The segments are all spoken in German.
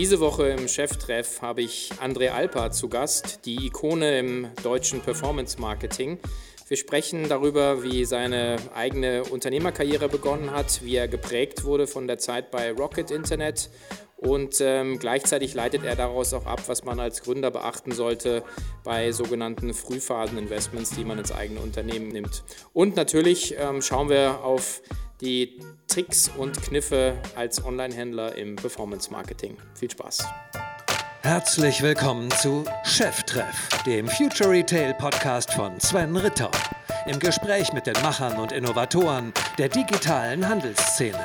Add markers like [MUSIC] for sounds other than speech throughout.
Diese Woche im Cheftreff habe ich André Alpa zu Gast, die Ikone im deutschen Performance Marketing. Wir sprechen darüber, wie seine eigene Unternehmerkarriere begonnen hat, wie er geprägt wurde von der Zeit bei Rocket Internet und ähm, gleichzeitig leitet er daraus auch ab, was man als Gründer beachten sollte bei sogenannten Frühphasen-Investments, die man ins eigene Unternehmen nimmt. Und natürlich ähm, schauen wir auf die Tricks und Kniffe als Online-Händler im Performance-Marketing. Viel Spaß! Herzlich willkommen zu Cheftreff, dem Future Retail Podcast von Sven Ritter. Im Gespräch mit den Machern und Innovatoren der digitalen Handelsszene.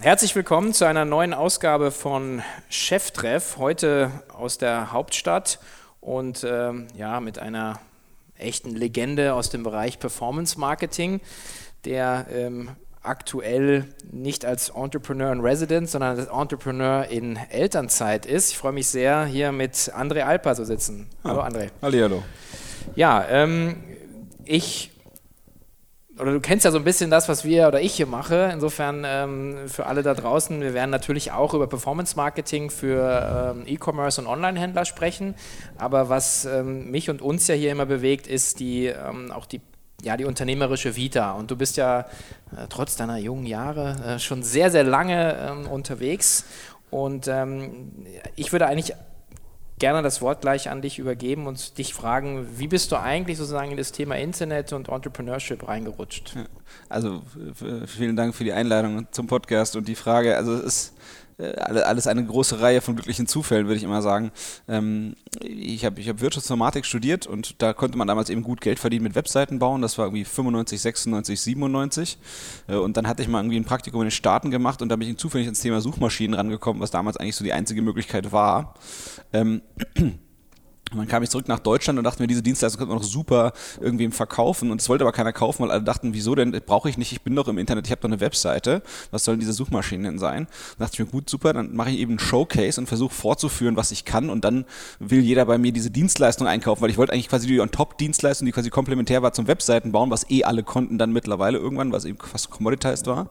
Herzlich willkommen zu einer neuen Ausgabe von Cheftreff, heute aus der Hauptstadt und ähm, ja, mit einer echten Legende aus dem Bereich Performance Marketing, der ähm, aktuell nicht als Entrepreneur in Residence, sondern als Entrepreneur in Elternzeit ist. Ich freue mich sehr, hier mit André Alpa zu sitzen. Hallo André. Hallo, hallo. Ja, ähm, ich oder du kennst ja so ein bisschen das, was wir oder ich hier mache. Insofern ähm, für alle da draußen, wir werden natürlich auch über Performance Marketing für ähm, E-Commerce und Online-Händler sprechen. Aber was ähm, mich und uns ja hier immer bewegt, ist die ähm, auch die ja, die unternehmerische Vita. Und du bist ja äh, trotz deiner jungen Jahre äh, schon sehr, sehr lange ähm, unterwegs. Und ähm, ich würde eigentlich gerne das Wort gleich an dich übergeben und dich fragen, wie bist du eigentlich sozusagen in das Thema Internet und Entrepreneurship reingerutscht? Also vielen Dank für die Einladung zum Podcast und die Frage. Also es ist äh, alles eine große Reihe von glücklichen Zufällen, würde ich immer sagen. Ähm, ich habe ich hab Wirtschaftsinformatik studiert und da konnte man damals eben gut Geld verdienen mit Webseiten bauen. Das war irgendwie 95, 96, 97. Und dann hatte ich mal irgendwie ein Praktikum in den Staaten gemacht und da bin ich zufällig ins Thema Suchmaschinen rangekommen, was damals eigentlich so die einzige Möglichkeit war. Und dann kam ich zurück nach Deutschland und dachte mir, diese Dienstleistung könnte man noch super irgendwem verkaufen. Und es wollte aber keiner kaufen, weil alle dachten, wieso denn? Brauche ich nicht, ich bin doch im Internet, ich habe doch eine Webseite. Was sollen diese Suchmaschinen denn sein? Da dachte ich mir, gut, super, dann mache ich eben einen Showcase und versuche vorzuführen, was ich kann. Und dann will jeder bei mir diese Dienstleistung einkaufen, weil ich wollte eigentlich quasi die On-Top-Dienstleistung, die quasi komplementär war zum Webseiten bauen, was eh alle konnten dann mittlerweile irgendwann, was eben fast commoditized war.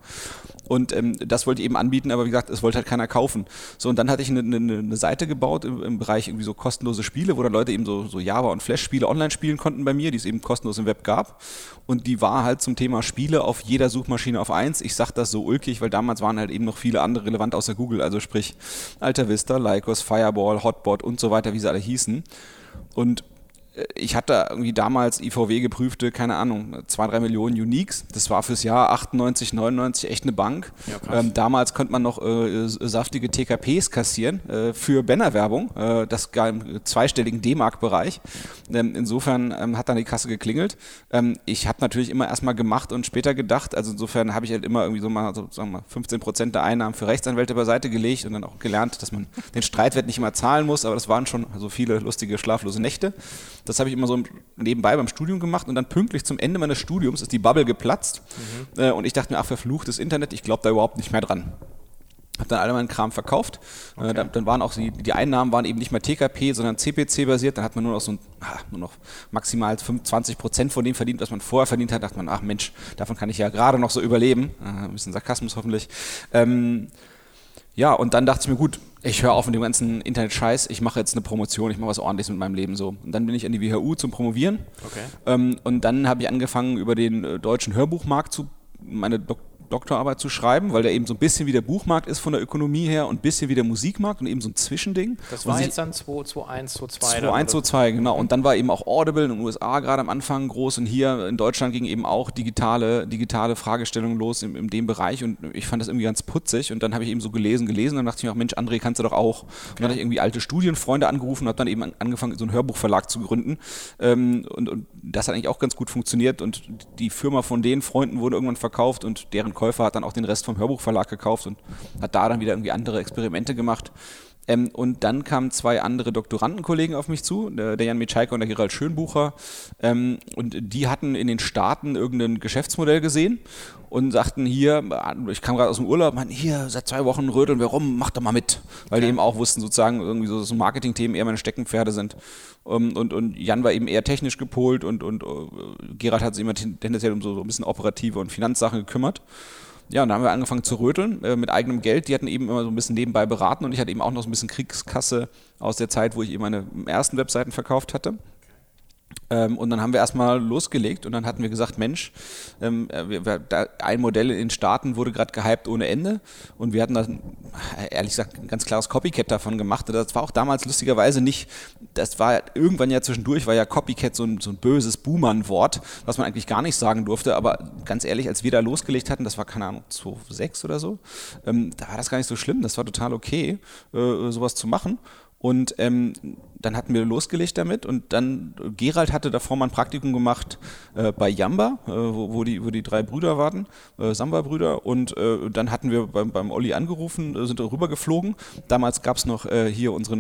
Und ähm, das wollte ich eben anbieten, aber wie gesagt, es wollte halt keiner kaufen. So, und dann hatte ich eine, eine, eine Seite gebaut im, im, Bereich irgendwie so kostenlose Spiele, wo dann Leute eben so, so Java- und Flash-Spiele online spielen konnten bei mir, die es eben kostenlos im Web gab. Und die war halt zum Thema Spiele auf jeder Suchmaschine auf eins. Ich sage das so ulkig, weil damals waren halt eben noch viele andere relevant außer Google, also sprich Alta Vista, Lycos, Fireball, Hotbot und so weiter, wie sie alle hießen. Und ich hatte irgendwie damals IVW geprüfte, keine Ahnung, zwei, drei Millionen Uniques. Das war fürs Jahr 98, 99 echt eine Bank. Ja, ähm, damals konnte man noch äh, saftige TKPs kassieren äh, für Bannerwerbung, äh, das gar im zweistelligen D-Mark-Bereich. Ähm, insofern ähm, hat dann die Kasse geklingelt. Ähm, ich habe natürlich immer erstmal gemacht und später gedacht. Also insofern habe ich halt immer irgendwie so mal, so, sagen wir mal 15 Prozent der Einnahmen für Rechtsanwälte beiseite gelegt und dann auch gelernt, dass man den Streitwert nicht immer zahlen muss. Aber das waren schon so viele lustige schlaflose Nächte. Das habe ich immer so nebenbei beim Studium gemacht und dann pünktlich zum Ende meines Studiums ist die Bubble geplatzt mhm. äh, und ich dachte mir, ach, verfluchtes Internet, ich glaube da überhaupt nicht mehr dran. Hab dann alle meinen Kram verkauft. Äh, okay. Äh, dann, dann, waren auch die, die, Einnahmen waren eben nicht mehr TKP, sondern CPC basiert. Dann hat man nur noch so ein, ah, nur noch maximal 25 Prozent von dem verdient, was man vorher verdient hat. Da dachte man, ach Mensch, davon kann ich ja gerade noch so überleben. Äh, ein bisschen Sarkasmus hoffentlich. Ähm, ja, und dann dachte ich mir, gut, ich höre auf mit dem ganzen Internet-Scheiß, ich mache jetzt eine Promotion, ich mache was ordentliches mit meinem Leben so. Und dann bin ich an die WHU zum Promovieren. Okay. Ähm, und dann habe ich angefangen, über den äh, deutschen Hörbuchmarkt zu meine Dok Doktorarbeit zu schreiben, weil der eben so ein bisschen wie der Buchmarkt ist von der Ökonomie her und ein bisschen wie der Musikmarkt und eben so ein Zwischending. Das war jetzt dann 2021, 2022. 2021, genau. Und dann war eben auch Audible in den USA gerade am Anfang groß und hier in Deutschland ging eben auch digitale, digitale Fragestellungen los in, in dem Bereich und ich fand das irgendwie ganz putzig und dann habe ich eben so gelesen, gelesen und dann dachte ich mir auch, Mensch, André, kannst du doch auch. Und dann hatte ich irgendwie alte Studienfreunde angerufen und habe dann eben angefangen, so einen Hörbuchverlag zu gründen ähm, und, und das hat eigentlich auch ganz gut funktioniert und die Firma von den Freunden wurde irgendwann verkauft und deren Käufer hat dann auch den Rest vom Hörbuchverlag gekauft und hat da dann wieder irgendwie andere Experimente gemacht. Ähm, und dann kamen zwei andere Doktorandenkollegen auf mich zu, der, Jan Mitschaiker und der Gerald Schönbucher. Ähm, und die hatten in den Staaten irgendein Geschäftsmodell gesehen und sagten hier, ich kam gerade aus dem Urlaub, man, hier, seit zwei Wochen rödeln wir rum, mach doch mal mit. Weil okay. die eben auch wussten, sozusagen, irgendwie so, so Marketing-Themen eher meine Steckenpferde sind. Ähm, und, und Jan war eben eher technisch gepolt und, und uh, Gerald hat sich immer tendenziell um so, so ein bisschen operative und Finanzsachen gekümmert. ja, und dann haben wir angefangen zu röteln äh, mit eigenem Geld. Die hatten eben immer so ein bisschen nebenbei beraten und ich hatte eben auch noch so ein bisschen Kriegskasse aus der Zeit, wo ich eben meine ersten Webseiten verkauft hatte. Ähm, und dann haben wir erstmal losgelegt und dann hatten wir gesagt, Mensch, ähm, wir, ein Modell in den Staaten wurde gerade gehypt ohne Ende und wir hatten da ehrlich gesagt ein ganz klares Copycat davon gemacht. Das war auch damals lustigerweise nicht, das war irgendwann ja zwischendurch, war ja Copycat so ein, so ein böses Buhmann-Wort, was man eigentlich gar nicht sagen durfte, aber ganz ehrlich, als wir da losgelegt hatten, das war keine Ahnung, 2006 oder so, ähm, da war das gar nicht so schlimm, das war total okay, äh, sowas zu machen. Und ähm, dann hatten wir losgelegt damit und dann Gerald hatte davor mal ein Praktikum gemacht äh, bei Jamba, äh, wo, wo, die, wo die drei Brüder warten, äh, Samba-Brüder. Und äh, dann hatten wir beim, beim Olli angerufen, äh, sind rüber geflogen. Damals gab es noch äh, hier unseren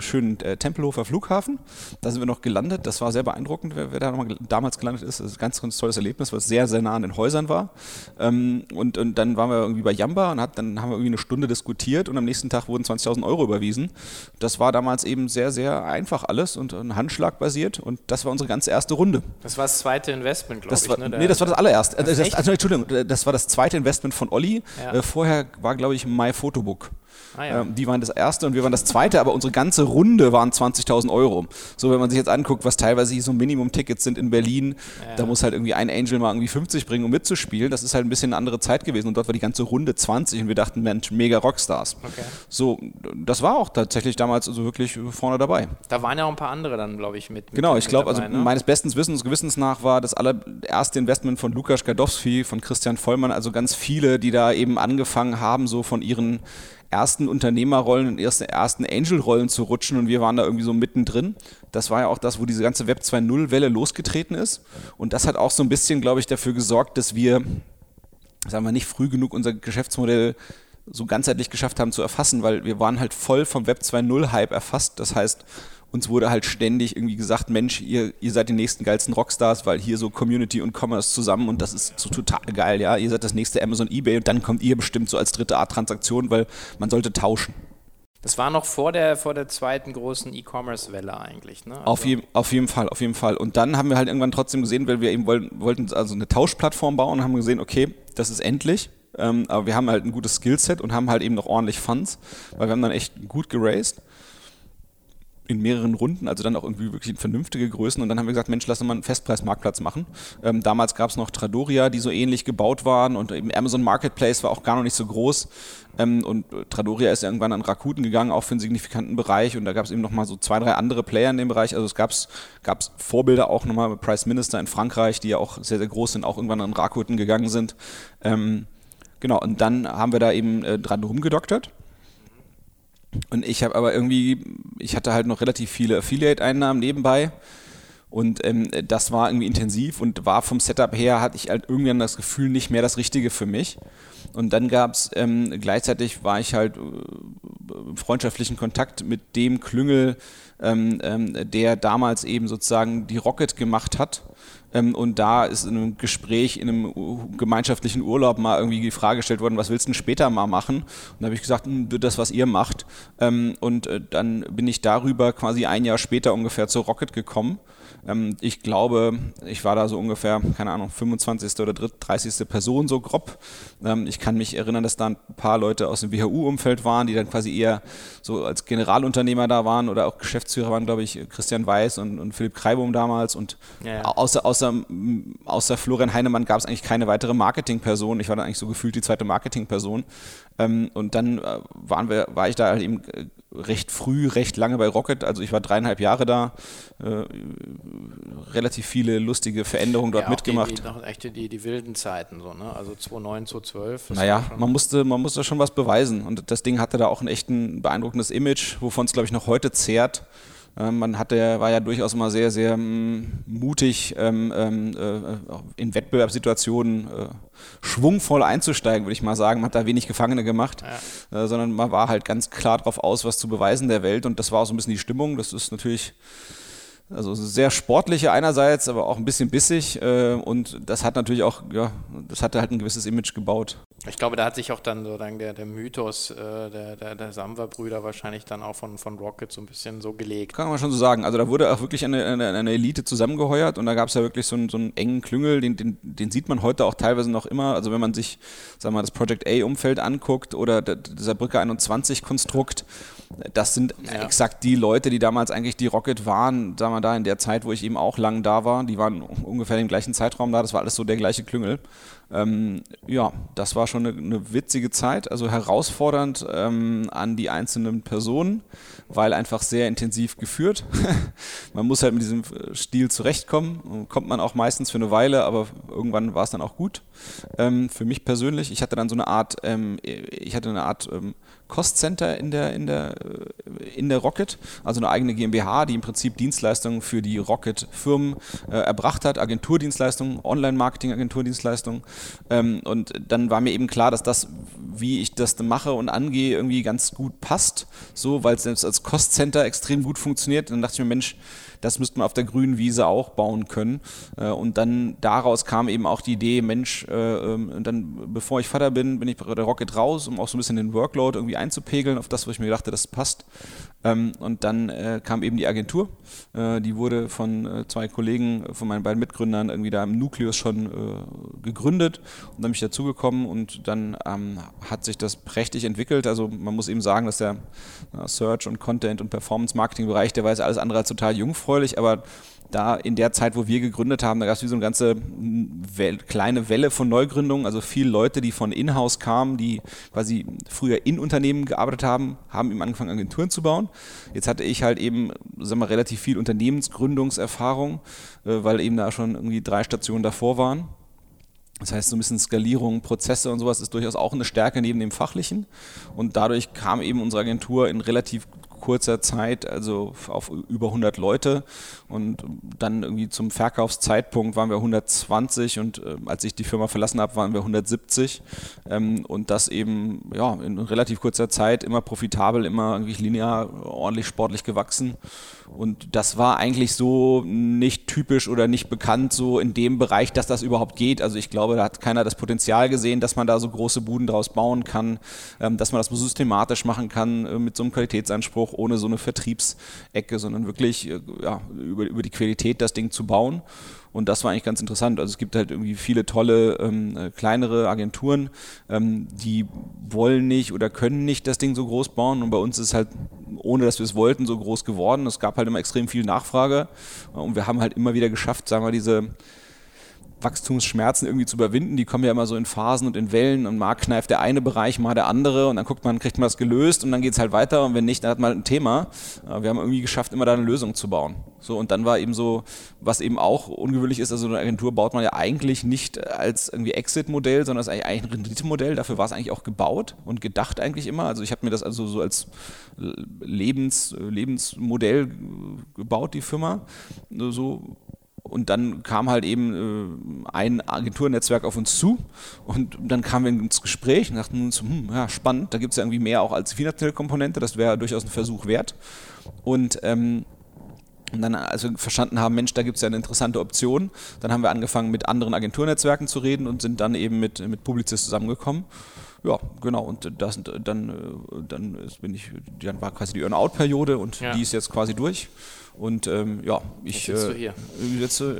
schönen Tempelhofer Flughafen. Da sind wir noch gelandet. Das war sehr beeindruckend, wer, wer da nochmal damals gelandet ist. Das ist ein ganz, ganz tolles Erlebnis, weil es sehr, sehr nah an den Häusern war. Ähm, und, und dann waren wir irgendwie bei Jamba und hat, dann haben wir irgendwie eine Stunde diskutiert und am nächsten Tag wurden 20.000 Euro überwiesen. Das war damals eben sehr, sehr einfach alles und ein Handschlag basiert und das war unsere ganz erste Runde. Das war das zweite Investment, glaube ich. War, ne? Nee, das war das allererste. Das, das, also, Entschuldigung, das war das zweite Investment von Olli. Ja. Äh, vorher war, glaube ich, My Photobook. Ah, ja. ähm, die waren das erste und wir waren das zweite, aber unsere ganze Runde waren 20.000 Euro. So, wenn man sich jetzt anguckt, was teilweise hier so Minimum-Tickets sind in Berlin, ja. da muss halt irgendwie ein Angel mal irgendwie 50 bringen, um mitzuspielen. Das ist halt ein bisschen eine andere Zeit gewesen und dort war die ganze Runde 20 und wir dachten, Mensch, mega Rockstars. Okay. So, das war auch tatsächlich damals also wirklich vorne dabei. Da waren ja auch ein paar andere dann, glaube ich, mit. Genau, ich glaube, also ne? meines besten Wissens, Gewissens nach war das allererste Investment von Lukas Gadowski, von Christian Vollmann, also ganz viele, die da eben angefangen haben, so von ihren ersten Unternehmerrollen und ersten, ersten Angel-Rollen zu rutschen und wir waren da irgendwie so mittendrin. Das war ja auch das, wo diese ganze Web 2.0-Welle losgetreten ist. Und das hat auch so ein bisschen, glaube ich, dafür gesorgt, dass wir, sagen wir, nicht früh genug unser Geschäftsmodell so ganzheitlich geschafft haben zu erfassen, weil wir waren halt voll vom Web 2.0-Hype erfasst. Das heißt, uns wurde halt ständig irgendwie gesagt, Mensch, ihr, ihr seid die nächsten geilsten Rockstars, weil hier so Community und Commerce zusammen und das ist so total geil, ja. Ihr seid das nächste Amazon eBay und dann kommt ihr bestimmt so als dritte Art Transaktion, weil man sollte tauschen. Das war noch vor der, vor der zweiten großen E-Commerce-Welle eigentlich, ne? Also auf, je, auf jeden Fall, auf jeden Fall. Und dann haben wir halt irgendwann trotzdem gesehen, weil wir eben wollten, wollten also eine Tauschplattform bauen und haben gesehen, okay, das ist endlich. Ähm, aber wir haben halt ein gutes Skillset und haben halt eben noch ordentlich Funds, weil wir haben dann echt gut geraced in mehreren Runden, also dann auch irgendwie wirklich vernünftige Größen. Und dann haben wir gesagt, Mensch, lass uns mal einen Festpreismarktplatz machen. Ähm, damals gab es noch Tradoria, die so ähnlich gebaut waren und eben Amazon Marketplace war auch gar noch nicht so groß. Ähm, und Tradoria ist irgendwann an Rakuten gegangen, auch für einen signifikanten Bereich. Und da gab es eben noch mal so zwei, drei andere Player in dem Bereich. Also es gab es Vorbilder auch nochmal mit Price Minister in Frankreich, die ja auch sehr, sehr groß sind, auch irgendwann an Rakuten gegangen sind. Ähm, genau, und dann haben wir da eben äh, dran rumgedoktert und ich habe aber irgendwie, ich hatte halt noch relativ viele Affiliate-Einnahmen nebenbei. Und ähm, das war irgendwie intensiv und war vom Setup her, hatte ich halt irgendwann das Gefühl, nicht mehr das Richtige für mich. Und dann gab es, ähm, gleichzeitig war ich halt äh, freundschaftlichen Kontakt mit dem Klüngel, ähm, ähm der damals eben sozusagen die Rocket gemacht hat und da ist in einem Gespräch, in einem gemeinschaftlichen Urlaub mal irgendwie die Frage gestellt worden, was willst du denn später mal machen? Und da habe ich gesagt, hm, das, was ihr macht. Ähm, und äh, dann bin ich darüber quasi ein Jahr später ungefähr zur Rocket gekommen. Ähm, ich glaube, ich war da so ungefähr, keine Ahnung, 25. oder 30. Person so grob. Ähm, ich kann mich erinnern, dass da ein paar Leute aus dem WHU-Umfeld waren, die dann quasi eher so als Generalunternehmer da waren oder auch Geschäftsführer waren, glaube ich, Christian Weiß und, und Philipp Kreibum damals. Und ja, ja. außer, außer, außer Florian Heinemann gab es eigentlich keine weitere Marketingperson. Ich war dann eigentlich so gefühlt die zweite Marketingperson. Ähm, und dann äh, waren wir, war ich da halt eben äh, recht früh, recht lange bei Rocket. Also ich war dreieinhalb Jahre da, äh, relativ viele lustige Veränderungen dort ja, mitgemacht. Die, die, noch echt die, die wilden Zeiten, so, ne? Also 2009, 2012. Naja, man musste, man musste schon was beweisen. Und das Ding hatte da auch ein echt ein beeindruckendes Image, wovon es, glaube ich, noch heute zehrt. Ähm, man hatte, war ja durchaus immer sehr, sehr mm, mutig, ähm, ähm, äh, in Wettbewerbssituationen äh, schwungvoll einzusteigen, würde ich mal sagen. Man hat da wenig Gefangene gemacht, ja. Äh, sondern man war halt ganz klar darauf aus, was zu beweisen der Welt. Und das war auch so ein bisschen die Stimmung. Das ist natürlich Also sehr sportliche einerseits, aber auch ein bisschen bissig äh, und das hat natürlich auch, ja, das hatte halt ein gewisses Image gebaut. Ich glaube, da hat sich auch dann so dann der, der Mythos äh, der, der, der Samwer-Brüder wahrscheinlich dann auch von, von Rocket so ein bisschen so gelegt. Kann man schon so sagen. Also da wurde auch wirklich eine, eine, eine Elite zusammengeheuert und da gab es ja wirklich so einen, so einen engen Klüngel, den, den, den, sieht man heute auch teilweise noch immer. Also wenn man sich, sagen wir mal, das Project A-Umfeld anguckt oder dieser Brücke 21-Konstrukt, das sind ja. exakt die Leute, die damals eigentlich die Rocket waren, sagen wir da in der Zeit, wo ich eben auch lang da war. Die waren ungefähr im gleichen Zeitraum da. Das war alles so der gleiche Klüngel. Ähm, ja, das war schon eine, eine, witzige Zeit, also herausfordernd ähm, an die einzelnen Personen, weil einfach sehr intensiv geführt. [LAUGHS] man muss halt mit diesem Stil zurechtkommen. Kommt man auch meistens für eine Weile, aber irgendwann war es dann auch gut. Ähm, für mich persönlich, ich hatte dann so eine Art, ähm, ich hatte eine Art ähm, Cost Center in der, in, der, äh, in der Rocket, also eine eigene GmbH, die im Prinzip Dienstleistungen für die Rocket-Firmen äh, erbracht hat, Agenturdienstleistungen, Online-Marketing-Agenturdienstleistungen. Ähm, und dann war mir eben klar, dass das, wie ich das mache und angehe, irgendwie ganz gut passt, so, weil es als Cost Center extrem gut funktioniert. Und dann dachte ich mir, Mensch, das müsste man auf der grünen Wiese auch bauen können. Äh, und dann daraus kam eben auch die Idee, Mensch, äh, ähm, dann bevor ich Vater bin, bin ich bei der Rocket raus, um auch so ein bisschen den Workload irgendwie einzupegeln auf das, wo ich mir dachte, das passt. Ähm, und dann äh, kam eben die Agentur. die wurde von zwei Kollegen, von meinen beiden Mitgründern irgendwie da im Nukleus schon gegründet und dann bin ich dazugekommen und dann ähm, hat sich das prächtig entwickelt. Also man muss eben sagen, dass der Search und Content und Performance Marketing Bereich, der war jetzt alles andere als total jungfräulich jungfräulich, aber da in der Zeit, wo wir gegründet haben, da gab es wie so eine ganze Wel kleine Welle von Neugründungen, also viele Leute, die von Inhouse kamen, die quasi früher in Unternehmen gearbeitet haben, haben eben angefangen, Agenturen zu bauen. Jetzt hatte ich halt eben, sagen wir, relativ viel Unternehmensgründungserfahrung, äh, weil eben da schon irgendwie drei Stationen davor waren. Das heißt, so ein bisschen Skalierung, Prozesse und sowas ist durchaus auch eine Stärke neben dem Fachlichen. Und dadurch kam eben unsere Agentur in relativ kurzer Zeit, also auf über 100 Leute. Und dann irgendwie zum Verkaufszeitpunkt waren wir 120 und äh, als ich die Firma verlassen habe, waren wir 170. Ähm, und das eben ja, in relativ kurzer Zeit immer profitabel, immer irgendwie linear, ordentlich sportlich gewachsen. Und das war eigentlich so nicht typisch oder nicht bekannt so in dem Bereich, dass das überhaupt geht. Also ich glaube, da hat keiner das Potenzial gesehen, dass man da so große Buden draus bauen kann, ähm, dass man das systematisch machen kann äh, mit so einem Qualitätsanspruch, ohne so eine Vertriebsecke, sondern wirklich äh, ja, über, über die Qualität das Ding zu bauen. Und das war eigentlich ganz interessant. Also es gibt halt irgendwie viele tolle ähm, äh, kleinere Agenturen, ähm, die wollen nicht oder können nicht das Ding so groß bauen. Und bei uns ist halt, ohne dass wir es wollten, so groß geworden. Es gab halt immer extrem viel Nachfrage. Und wir haben halt immer wieder geschafft, sagen wir, diese Wachstumsschmerzen irgendwie zu überwinden. Die kommen ja immer so in Phasen und in Wellen und mal kneift der eine Bereich, mal der andere und dann guckt man, kriegt man das gelöst und dann geht es halt weiter und wenn nicht, dann hat man ein Thema. Wir haben irgendwie geschafft, immer da eine Lösung zu bauen. So und dann war eben so, was eben auch ungewöhnlich ist, also eine Agentur baut man ja eigentlich nicht als irgendwie Exit-Modell, sondern ist eigentlich ein Renditemodell. Dafür war es eigentlich auch gebaut und gedacht eigentlich immer. Also ich habe mir das also so als Lebens, Lebensmodell gebaut, die Firma. So und dann kam halt eben äh, ein Agenturnetzwerk auf uns zu und dann kamen wir ins Gespräch und dachten uns, hm, ja, spannend, da gibt es ja irgendwie mehr auch als finanzielle Komponente, das wäre durchaus ein Versuch wert. Und ähm, und dann, als wir verstanden haben, Mensch, da gibt es ja eine interessante Option, dann haben wir angefangen, mit anderen Agenturnetzwerken zu reden und sind dann eben mit, mit Publicis zusammengekommen. Ja, genau. Und das, dann, äh, dann bin ich, dann war quasi die Earn-out-Periode und ja. die ist jetzt quasi durch. Und ähm, ja, ich jetzt, äh, jetzt äh,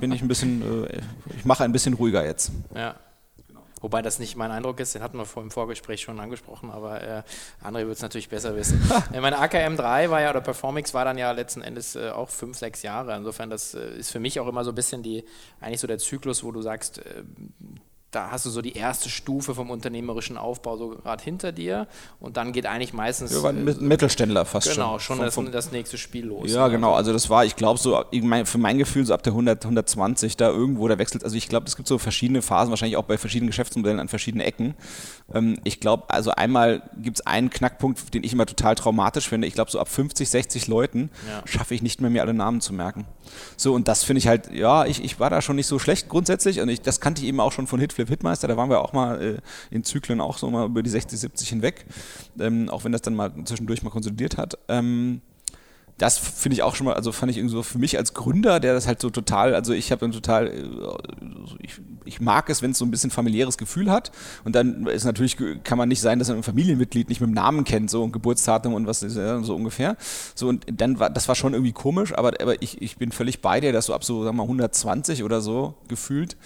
bin ich ein bisschen, äh, ich mache ein bisschen ruhiger jetzt. Ja. Wobei das nicht mein Eindruck ist, den hatten wir vor im Vorgespräch schon angesprochen, aber äh, André wird es natürlich besser wissen. [LAUGHS] äh, meine AKM 3 war ja, oder Performix war dann ja letzten Endes äh, auch fünf, sechs Jahre. Insofern, das äh, ist für mich auch immer so ein bisschen die, eigentlich so der Zyklus, wo du sagst, äh, da hast du so die erste Stufe vom unternehmerischen Aufbau so gerade hinter dir und dann geht eigentlich meistens. Ja, war ein äh, Mittelständler fast genau, schon. Genau, schon das, das, nächste Spiel los. Ja, ne? genau. Also das war, ich glaube, so für mein Gefühl so ab der 100, 120 da irgendwo, da wechselt. Also ich glaube, es gibt so verschiedene Phasen, wahrscheinlich auch bei verschiedenen Geschäftsmodellen an verschiedenen Ecken. Ähm, ich glaube, also einmal gibt es einen Knackpunkt, den ich immer total traumatisch finde. Ich glaube, so ab 50, 60 Leuten ja. schaffe ich nicht mehr, mir alle Namen zu merken. So, und das finde ich halt, ja, ich, ich war da schon nicht so schlecht grundsätzlich und ich, das kannte ich eben auch schon von Hit Flip Hitmeister, da waren wir auch mal äh, in Zyklen auch so mal über die 60, 70 hinweg, ähm, auch wenn das dann mal zwischendurch mal konsolidiert hat. Ähm, das finde ich auch schon mal, also fand ich irgendwie so für mich als Gründer, der das halt so total, also ich habe ein total, äh, ich, ich mag es, wenn es so ein bisschen familiäres Gefühl hat. Und dann ist natürlich, kann man nicht sein, dass man ein Familienmitglied nicht mit dem Namen kennt, so und Geburtsdatum und was ist so ungefähr. So und dann war, das war schon irgendwie komisch, aber, aber ich, ich bin völlig bei dir, dass so ab so, sagen wir mal, 120 oder so gefühlt,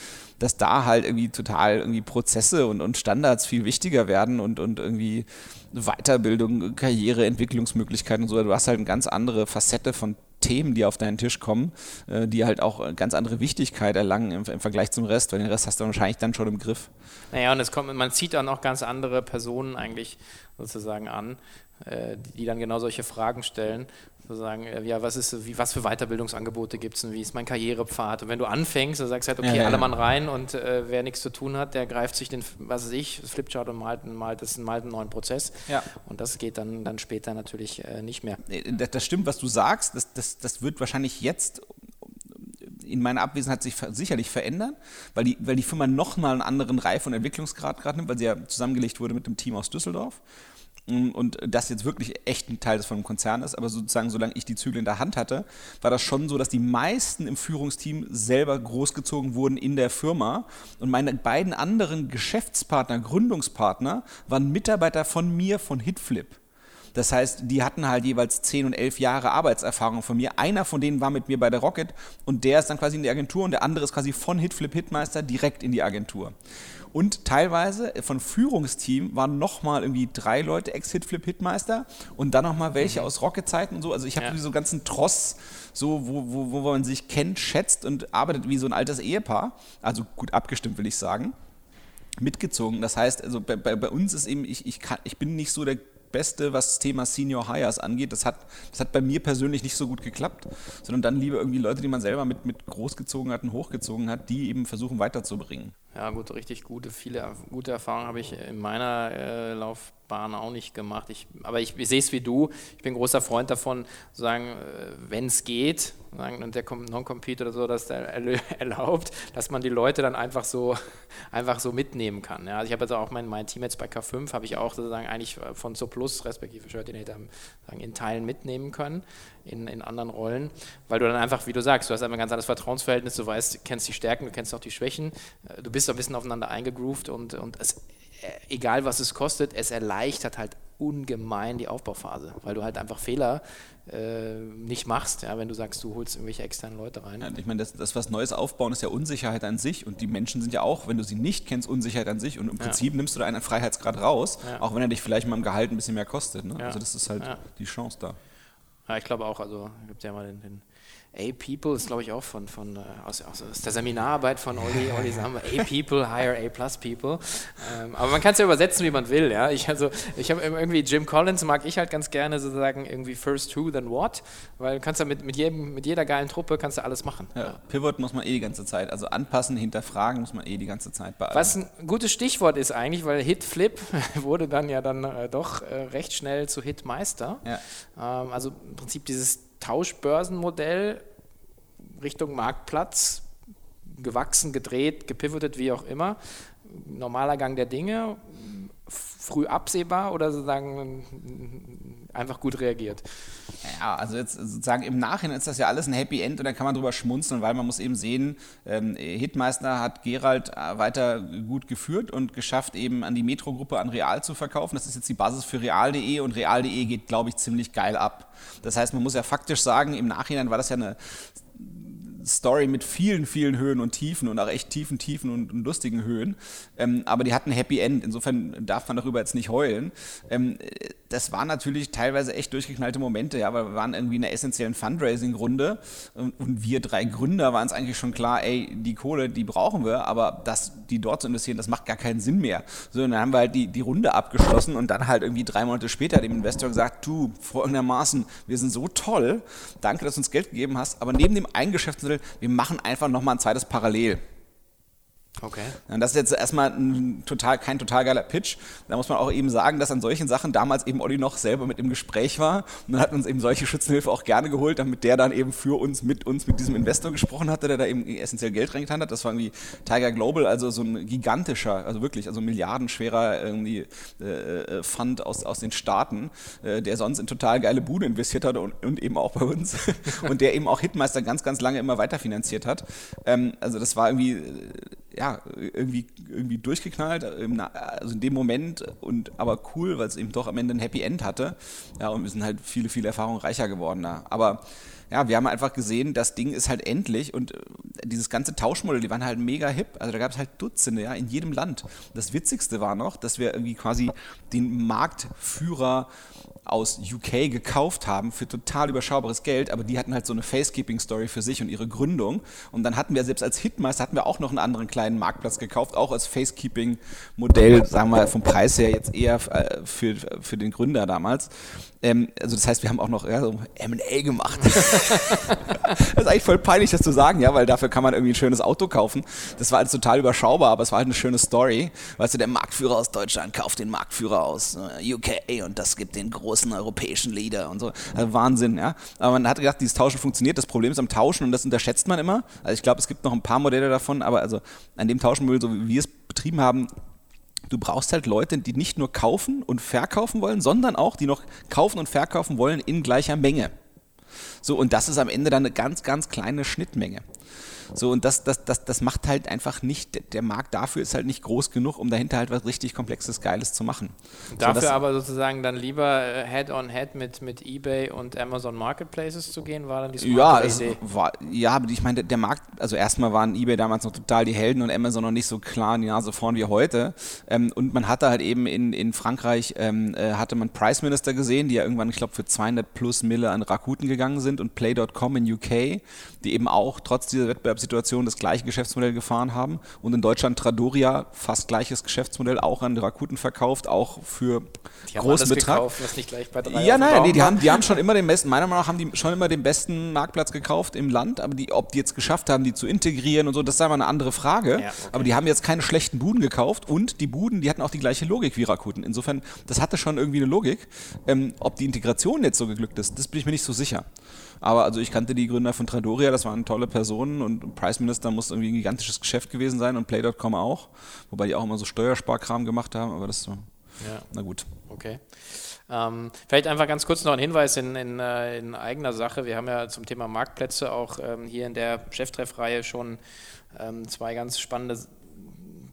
dass da halt irgendwie total irgendwie Prozesse und, und Standards viel wichtiger werden und, und irgendwie Weiterbildung, Karriere, Entwicklungsmöglichkeiten und so. Du hast halt eine ganz andere Facette von Themen, die auf deinen Tisch kommen, äh, die halt auch ganz andere Wichtigkeit erlangen im, im, Vergleich zum Rest, weil den Rest hast du wahrscheinlich dann schon im Griff. Naja, und es kommt, man zieht dann auch ganz andere Personen eigentlich sozusagen an, die dann genau solche Fragen stellen sozusagen, äh, ja, was ist, wie, was für Weiterbildungsangebote gibt es und wie ist mein Karrierepfad? Und wenn du anfängst, du sagst halt, okay, ja, ja, alle Mann rein und äh, wer nichts zu tun hat, der greift sich den, was weiß ich, Flipchart und malt, malt, das, malt einen neuen Prozess. Ja. Und das geht dann, dann später natürlich äh, nicht mehr. Das, das, stimmt, was du sagst, das, das, das wird wahrscheinlich jetzt in meiner Abwesenheit sich sicherlich verändern, weil die, weil die Firma nochmal einen anderen Reif- und Entwicklungsgrad gerade nimmt, weil sie ja zusammengelegt wurde mit dem Team aus Düsseldorf und das jetzt wirklich echt ein Teil von einem Konzern ist, aber sozusagen, solange ich die Zügel in der Hand hatte, war das schon so, dass die meisten im Führungsteam selber großgezogen wurden in der Firma und meine beiden anderen Geschäftspartner, Gründungspartner waren Mitarbeiter von mir von Hitflip. Das heißt, die hatten halt jeweils 10 und 11 Jahre Arbeitserfahrung von mir. Einer von denen war mit mir bei der Rocket und der ist dann quasi in die Agentur und der andere ist quasi von Hitflip Hitmeister direkt in die Agentur. Und teilweise von Führungsteam waren nochmal irgendwie drei Leute Ex-Hitflip-Hitmeister und dann nochmal welche mhm. aus Rocket-Zeiten und so. Also ich habe ja. so ganzen Tross, so, wo, wo, wo man sich kennt, schätzt und arbeitet wie so ein altes Ehepaar. Also gut abgestimmt, will ich sagen mitgezogen. Das heißt, also bei, bei, bei uns ist eben, ich, ich, kann, ich bin nicht so der Beste, was das Thema Senior Hires angeht. Das hat, das hat bei mir persönlich nicht so gut geklappt, sondern dann lieber irgendwie Leute, die man selber mit, mit großgezogen hat und hochgezogen hat, die eben versuchen weiterzubringen. Ja, gut, richtig gute, viele gute Erfahrungen habe ich in meiner äh, Laufbahn auch nicht gemacht. Ich, aber ich, ich sehe es wie du. Ich bin großer Freund davon, sagen, äh, wenn es geht, sagen, und der Non-Compete oder so, dass der [LAUGHS] erlaubt, dass man die Leute dann einfach so, [LAUGHS] einfach so mitnehmen kann. Ja, also ich habe also auch mein, mein Team jetzt bei K5, habe ich auch sozusagen eigentlich von So Plus, respektive Shirtinator, in Teilen mitnehmen können in, in anderen Rollen, weil du dann einfach, wie du sagst, du hast einfach ein ganz anderes Vertrauensverhältnis, du weißt, kennst die Stärken, du kennst auch die Schwächen, äh, du bist ein bisschen aufeinander eingegroovt und, und es, äh, egal was es kostet, es erleichtert halt ungemein die Aufbauphase, weil du halt einfach Fehler äh, nicht machst, ja, wenn du sagst, du holst irgendwelche externen Leute rein. Ja, ich meine, das, das, was Neues aufbauen, ist ja Unsicherheit an sich und die Menschen sind ja auch, wenn du sie nicht kennst, Unsicherheit an sich und im Prinzip ja. nimmst du da einen Freiheitsgrad raus, auch wenn er dich vielleicht mal im Gehalt ein bisschen mehr kostet. Ne? Also das ist halt die Chance da. Ja, ich glaube auch, also gibt ja mal den, den A-People ist, glaube ich, auch von, von äh, aus, aus, der Seminararbeit von Olli, [LAUGHS] Olli Samba. A-People, hire A-Plus-People. Ähm, aber man kann es ja übersetzen, wie man will. Ja? Ich, also, ich habe irgendwie Jim Collins, mag ich halt ganz gerne sozusagen irgendwie first who, then what, weil du kannst ja mit, mit, jedem, mit jeder geilen Truppe kannst du alles machen. Ja, ja. Pivot muss man eh die ganze Zeit, also anpassen, hinterfragen muss man eh die ganze Zeit bei allem. Was ein gutes Stichwort ist eigentlich, weil Hit-Flip [LAUGHS] wurde dann ja dann äh, doch äh, recht schnell zu Hit-Meister. Ja. Ähm, also im Prinzip dieses Tauschbörsenmodell Richtung Marktplatz, gewachsen, gedreht, gepivotet, wie auch immer. Normaler Gang der Dinge, früh absehbar oder sozusagen einfach gut reagiert? Ja, also jetzt sozusagen im Nachhinein ist das ja alles ein Happy End und da kann man drüber schmunzeln, weil man muss eben sehen, ähm, Hitmeister hat Gerald äh, weiter gut geführt und geschafft, eben an die Metro-Gruppe an Real zu verkaufen. Das ist jetzt die Basis für real.de und real.de geht, glaube ich, ziemlich geil ab. Das heißt, man muss ja faktisch sagen, im Nachhinein war das ja eine Story mit vielen, vielen Höhen und Tiefen und auch echt tiefen, tiefen und, und lustigen Höhen. Ähm, aber die hatten Happy End. Insofern darf man darüber jetzt nicht heulen. Ähm, das waren natürlich teilweise echt durchgeknallte Momente, ja, weil wir waren irgendwie in einer essentiellen Fundraising-Runde und, und, wir drei Gründer waren es eigentlich schon klar, ey, die Kohle, die brauchen wir, aber das, die dort zu investieren, das macht gar keinen Sinn mehr. So, und dann haben wir halt die, die Runde abgeschlossen und dann halt irgendwie drei Monate später dem Investor gesagt, du, folgendermaßen, wir sind so toll, danke, dass du uns Geld gegeben hast, aber neben dem einen Geschäftsmodell, wir machen einfach nochmal ein zweites Parallel. Okay. Und das ist jetzt erstmal ein total, kein total geiler Pitch. Da muss man auch eben sagen, dass an solchen Sachen damals eben Olli noch selber mit im Gespräch war. Und dann hat uns eben solche Schützenhilfe auch gerne geholt, damit der dann eben für uns, mit uns, mit diesem Investor gesprochen hatte, der da eben essentiell Geld reingetan hat. Das war irgendwie Tiger Global, also so ein gigantischer, also wirklich, also milliardenschwerer irgendwie äh, äh Fund aus, aus den Staaten, äh, der sonst in total geile Bude investiert hat und, und eben auch bei uns. [LAUGHS] und der eben auch Hitmeister ganz, ganz lange immer weiterfinanziert hat. Ähm, also das war irgendwie ja, irgendwie, irgendwie durchgeknallt, also in dem Moment und aber cool, weil es eben doch am Ende ein Happy End hatte. Ja, und wir sind halt viele, viele Erfahrungen reicher geworden da. Aber ja, wir haben einfach gesehen, das Ding ist halt endlich und äh, dieses ganze Tauschmodell, die waren halt mega hip. Also da gab es halt Dutzende, ja, in jedem Land. Das Witzigste war noch, dass wir irgendwie quasi den Marktführer aus UK gekauft haben für total überschaubares Geld, aber die hatten halt so eine Facekeeping-Story für sich und ihre Gründung. Und dann hatten wir selbst als Hitmeister hatten wir auch noch einen anderen kleinen Marktplatz gekauft, auch als Facekeeping-Modell, sagen wir vom Preis her jetzt eher äh, für, für den Gründer damals. Ähm, also das heißt, wir haben auch noch ja, so M&A gemacht. [LAUGHS] das ist eigentlich voll peinlich, das zu sagen, ja, weil dafür kann man irgendwie ein schönes Auto kaufen. Das war alles total überschaubar, aber es war halt eine schöne Story. Weißt du, der Marktführer aus Deutschland kauft den Marktführer aus äh, UK und das gibt den großen europäischen Leader und so. Also Wahnsinn, ja. Aber man hat gedacht, dieses Tauschen funktioniert. Das Problem ist am Tauschen und das unterschätzt man immer. Also ich glaube, es gibt noch ein paar Modelle davon, aber also an dem Tauschmodell, so wie wir es betrieben haben, du brauchst halt Leute, die nicht nur kaufen und verkaufen wollen, sondern auch, die noch kaufen und verkaufen wollen in gleicher Menge. So, und das ist am Ende dann eine ganz, ganz kleine Schnittmenge. So, und das, das, das, das macht halt einfach nicht, der Markt dafür ist halt nicht groß genug, um dahinter halt was richtig Komplexes, Geiles zu machen. Dafür so, aber sozusagen dann lieber äh, Head-on-Head mit, mit Ebay und Amazon Marketplaces zu gehen, war dann die ja, Idee? War, ja, aber ich meine, der Markt, also erstmal waren Ebay damals noch total die Helden und Amazon noch nicht so klar in die Nase vorn wie heute. Ähm, und man hatte halt eben in, in Frankreich, ähm, äh, hatte man Price Minister gesehen, die ja irgendwann, ich glaube, für 200 plus Mille an Rakuten gegangen sind und Play.com in UK, die eben auch trotz dieser Wettbewerbs Situation das gleiche Geschäftsmodell gefahren haben und in Deutschland Tradoria fast gleiches Geschäftsmodell auch an Rakuten verkauft, auch für die großen Betrag. Gekauft, was nicht gleich bei drei ja, nein, nee, die haben, die haben schon immer den besten, meiner Meinung nach haben die schon immer den besten Marktplatz gekauft im Land, aber die, ob die jetzt geschafft haben, die zu integrieren und so, das ist einmal eine andere Frage. Ja, okay. Aber die haben jetzt keine schlechten Buden gekauft und die Buden, die hatten auch die gleiche Logik wie Rakuten. Insofern, das hatte schon irgendwie eine Logik. Ähm, ob die Integration jetzt so geglückt ist, das bin ich mir nicht so sicher. Aber also ich kannte die Gründer von Tradoria, das waren tolle Personen und Price Minister muss irgendwie ein gigantisches Geschäft gewesen sein und Play.com auch, wobei die auch immer so Steuersparkram gemacht haben, aber das so, ja. na gut. Okay. Ähm, vielleicht einfach ganz kurz noch ein Hinweis in, in, äh, in, eigener Sache. Wir haben ja zum Thema Marktplätze auch ähm, hier in der Cheftreffreihe schon ähm, zwei ganz spannende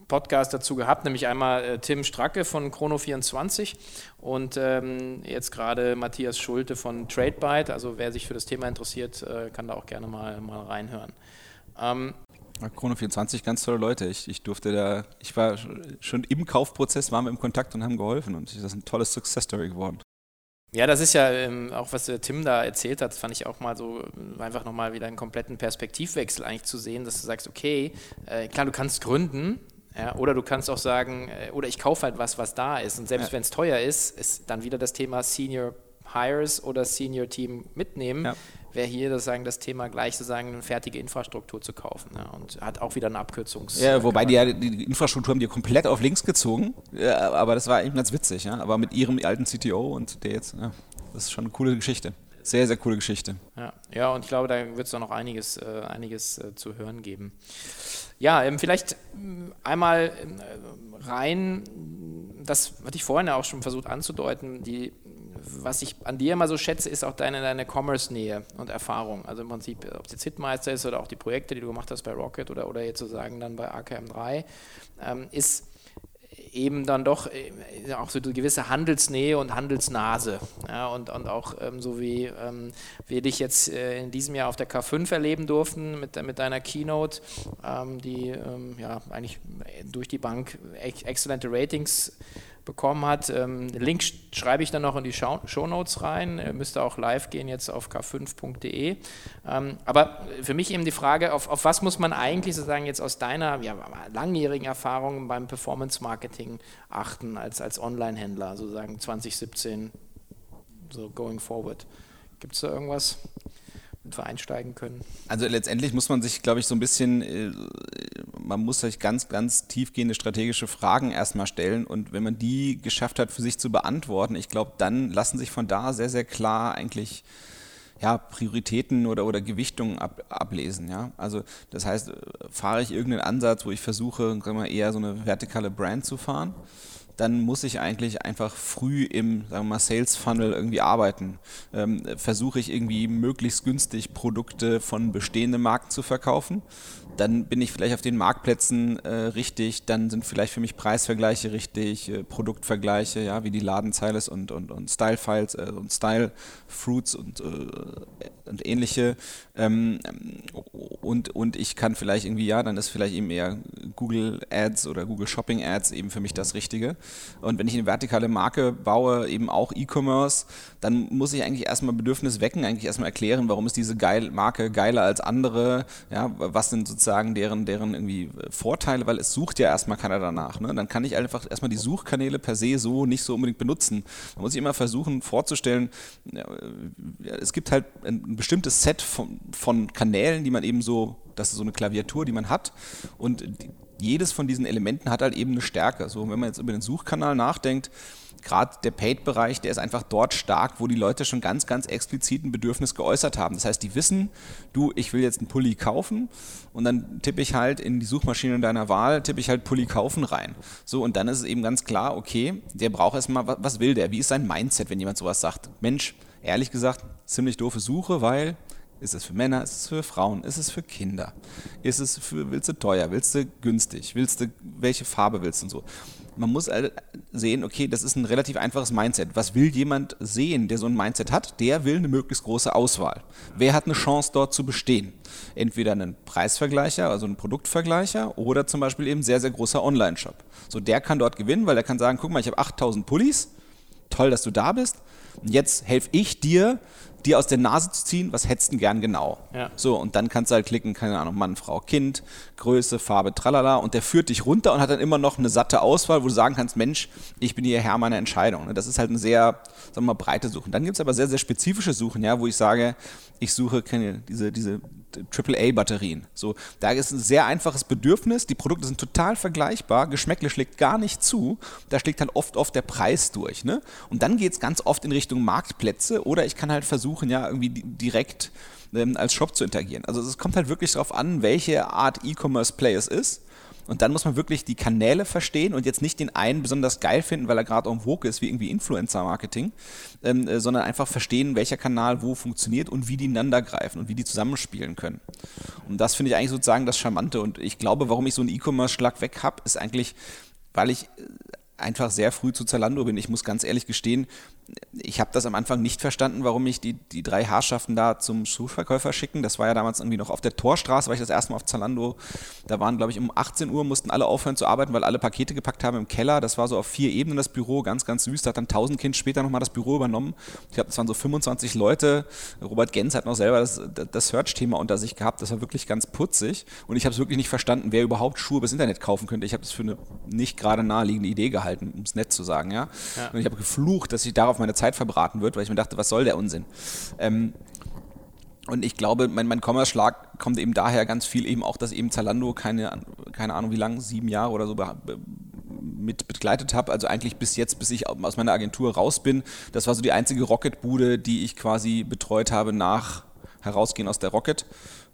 Podcast dazu gehabt, nämlich einmal äh, Tim Stracke von Chrono24 und ähm, jetzt gerade Matthias Schulte von TradeByte. Also wer sich für das Thema interessiert, äh, kann da auch gerne mal, mal reinhören. Ähm, Chrono24, ganz tolle Leute. Ich, ich durfte da, ich war schon im Kaufprozess, waren wir im Kontakt und haben geholfen und das ist ein tolles Success Story geworden. Ja, das ist ja ähm, auch, was der Tim da erzählt hat, fand ich auch mal so, äh, einfach nochmal wieder einen kompletten Perspektivwechsel eigentlich zu sehen, dass du sagst, okay, äh, klar, du kannst gründen, ja, oder du kannst auch sagen, äh, oder ich kaufe halt was, was da ist. Und selbst ja. wenn es teuer ist, ist dann wieder das Thema Senior Hires oder Senior Team mitnehmen. Ja. Wäre hier das, sagen, das Thema gleich sozusagen eine fertige Infrastruktur zu kaufen ja, und hat auch wieder eine Abkürzungs. Ja, wobei die, ja, die Infrastruktur haben die komplett auf links gezogen, ja, aber das war eben ganz witzig, ja. Aber mit ihrem alten CTO und der jetzt, ja, das ist schon eine coole Geschichte. Sehr, sehr coole Geschichte. Ja, ja und ich glaube, da wird es auch noch einiges, äh, einiges äh, zu hören geben. Ja, ähm, vielleicht ähm, einmal äh, rein, das hatte ich vorhin ja auch schon versucht anzudeuten, die, was ich an dir immer so schätze, ist auch deine, deine Commerce-Nähe und Erfahrung. Also im Prinzip, ob es jetzt Hitmeister ist oder auch die Projekte, die du gemacht hast bei Rocket oder, oder jetzt sozusagen dann bei AKM3, ähm, ist eben dann doch äh, auch so eine gewisse Handelsnähe und Handelsnase. Ja, und, und auch ähm, so wie ähm, wir dich jetzt äh, in diesem Jahr auf der K5 erleben durften mit, mit deiner Keynote, ähm, die ähm, ja eigentlich durch die Bank exzellente Ratings bekommen hat. Ähm, Link schreibe ich dann noch in die Show Notes rein. Ihr müsste auch live gehen jetzt auf k5.de. Ähm, aber für mich eben die Frage, auf, auf was muss man eigentlich sozusagen jetzt aus deiner ja, langjährigen Erfahrung beim Performance Marketing achten als, als Online-Händler, sozusagen 2017, so going forward? Gibt es da irgendwas? Wir einsteigen können. Also letztendlich muss man sich, glaube ich, so ein bisschen, äh, man muss sich ganz, ganz tiefgehende strategische Fragen erstmal stellen und wenn man die geschafft hat, für sich zu beantworten, ich glaube, dann lassen sich von da sehr, sehr klar eigentlich ja, Prioritäten oder, oder Gewichtungen ab, ablesen. Ja? Also das heißt, fahre ich irgendeinen Ansatz, wo ich versuche, sagen wir, eher so eine vertikale Brand zu fahren, dann muss ich eigentlich einfach früh im sagen wir mal, Sales Funnel irgendwie arbeiten. Ähm, versuche ich irgendwie möglichst günstig Produkte von bestehenden Marken zu verkaufen dann bin ich vielleicht auf den Marktplätzen äh, richtig, dann sind vielleicht für mich Preisvergleiche richtig, äh, Produktvergleiche, ja, wie die Ladenzeile und, und, und Style-Files äh, und Style-Fruits und, äh, und ähnliche. Ähm, und, und ich kann vielleicht irgendwie, ja, dann ist vielleicht eben eher Google Ads oder Google Shopping Ads eben für mich das Richtige. Und wenn ich eine vertikale Marke baue, eben auch E-Commerce, dann muss ich eigentlich erstmal Bedürfnis wecken, eigentlich erstmal erklären, warum ist diese geil Marke geiler als andere, ja, was sind sozusagen sozusagen deren, deren irgendwie äh, Vorteile, weil es sucht ja erstmal keiner danach. Ne? Dann kann ich einfach erstmal die Suchkanäle per se so nicht so unbedingt benutzen. Da muss ich immer versuchen vorzustellen, ja, es gibt halt ein bestimmtes Set von, von Kanälen, die man eben so, das ist so eine Klaviatur, die man hat und jedes von diesen Elementen hat halt eben eine Stärke. So, wenn man jetzt über den Suchkanal nachdenkt, gerade der Paid-Bereich, der ist einfach dort stark, wo die Leute schon ganz, ganz explizit ein Bedürfnis geäußert haben. Das heißt, die wissen, du, ich will jetzt einen Pulli kaufen und dann tippe ich halt in die Suchmaschine deiner Wahl, tippe ich halt Pulli kaufen rein. So, und dann ist es eben ganz klar, okay, der braucht erstmal, was, will der? Wie ist sein Mindset, wenn jemand sowas sagt? Mensch, ehrlich gesagt, ziemlich doofe Suche, weil ist es für Männer, ist es für Frauen, ist es für Kinder? Ist es für, willst du teuer, willst du günstig, willst du, welche Farbe willst du und so? Man muss sehen, okay, das ist ein relativ einfaches Mindset. Was will jemand sehen, der so ein Mindset hat? Der will eine möglichst große Auswahl. Wer hat eine Chance dort zu bestehen? Entweder einen Preisvergleicher, also einen Produktvergleicher oder zum Beispiel eben sehr, sehr großer Online-Shop. So, der kann dort gewinnen, weil der kann sagen, guck mal, ich habe 8000 Pullis, toll, dass du da bist. Jetzt helfe ich dir, dir aus der Nase zu ziehen, was hättest du gern genau. Ja. So, und dann kannst du halt klicken, keine Ahnung, Mann, Frau, Kind, Größe, Farbe, tralala, und der führt dich runter und hat dann immer noch eine satte Auswahl, wo du sagen kannst, Mensch, ich bin hier Herr meiner Entscheidung. Ne? Das ist halt eine sehr, sagen wir mal, breite Suche. Dann gibt es aber sehr, sehr spezifische Suchen, ja, wo ich sage, ich suche keine, diese, diese AAA-Batterien. So, da ist ein sehr einfaches Bedürfnis. Die Produkte sind total vergleichbar. Geschmäckle schlägt gar nicht zu. Da schlägt halt oft, oft der Preis durch. Ne? Und dann geht es ganz oft in Richtung Marktplätze oder ich kann halt versuchen, ja, irgendwie direkt ähm, als Shop zu interagieren. Also es kommt halt wirklich darauf an, welche Art E-Commerce-Play es ist. Und dann muss man wirklich die Kanäle verstehen und jetzt nicht den einen besonders geil finden, weil er gerade en vogue ist, wie irgendwie Influencer-Marketing, ähm, äh, sondern einfach verstehen, welcher Kanal wo funktioniert und wie die ineinander greifen und wie die zusammenspielen können. Und das finde ich eigentlich sozusagen das Charmante. Und ich glaube, warum ich so einen E-Commerce-Schlag weg habe, ist eigentlich, weil ich äh, einfach sehr früh zu Zalando bin. Ich muss ganz ehrlich gestehen, ich habe das am Anfang nicht verstanden, warum mich die, die drei Herrschaften da zum Schuhverkäufer schicken. Das war ja damals irgendwie noch auf der Torstraße, war ich das erste Mal auf Zalando. Da waren, glaube ich, um 18 Uhr mussten alle aufhören zu arbeiten, weil alle Pakete gepackt haben im Keller. Das war so auf vier Ebenen das Büro, ganz, ganz süß. Da hat dann 1000 Kind später nochmal das Büro übernommen. Ich glaube, das waren so 25 Leute. Robert Gens hat noch selber das, das Search-Thema unter sich gehabt. Das war wirklich ganz putzig. Und ich habe es wirklich nicht verstanden, wer überhaupt Schuhe übers Internet kaufen könnte. Ich habe das für eine nicht gerade naheliegende Idee gehalten, um es nett zu sagen. Ja? ja. Und ich habe geflucht, dass ich darauf meine Zeit verbraten wird, weil ich mir dachte, was soll der Unsinn? Ähm, und ich glaube, mein, mein Commerce-Schlag kommt eben daher ganz viel eben auch, dass eben Zalando keine, keine Ahnung wie lange, sieben Jahre oder so mit begleitet habe. Also eigentlich bis jetzt, bis ich aus meiner Agentur raus bin. Das war so die einzige Rocket-Bude, die ich quasi betreut habe nach Herausgehen aus der Rocket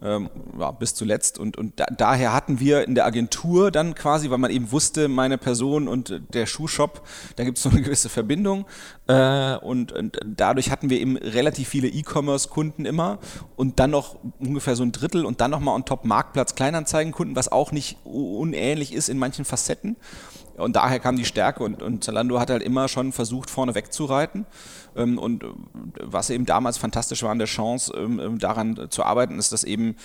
ähm, ja, bis zuletzt. Und, und da, daher hatten wir in der Agentur dann quasi, weil man eben wusste, meine Person und der Schuhshop, da gibt es so eine gewisse Verbindung. Äh, und, und, dadurch hatten wir eben relativ viele E-Commerce-Kunden immer und dann noch ungefähr so ein Drittel und dann nochmal on top Marktplatz Kleinanzeigen-Kunden, was auch nicht unähnlich ist in manchen Facetten. Und daher kam die Stärke und, und Zalando hat halt immer schon versucht, vorne wegzureiten. Ähm, und äh, was eben damals fantastisch war an der Chance, ähm, ähm, daran zu arbeiten, ist, dass eben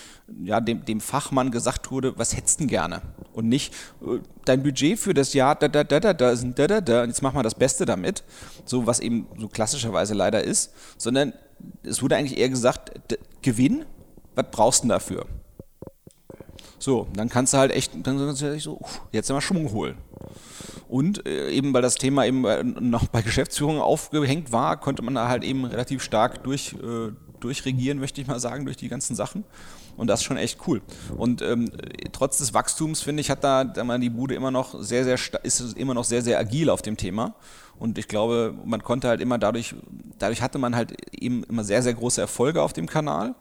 ja, dem, dem Fachmann gesagt wurde, was hättest du gerne? Und nicht, äh, dein Budget für das Jahr, da, da, da, da, da, da, da, da, jetzt mach mal das Beste damit, so was eben so klassischerweise leider ist, sondern es wurde eigentlich eher gesagt, Gewinn, was brauchst du dafür? So, dann kannst du halt echt, dann kannst du so, jetzt mal Schwung holen. Und äh, eben weil das Thema eben äh, noch bei Geschäftsführung aufgehängt war, konnte man da halt eben relativ stark durch, äh, durchregieren, möchte ich mal sagen, durch die ganzen Sachen. Und das ist schon echt cool. Und ähm, trotz des Wachstums, finde ich, hat da, da die Bude immer noch sehr, sehr, ist immer noch sehr, sehr agil auf dem Thema. Und ich glaube, man konnte halt immer dadurch, dadurch hatte man halt eben immer sehr, sehr große Erfolge auf dem Kanal.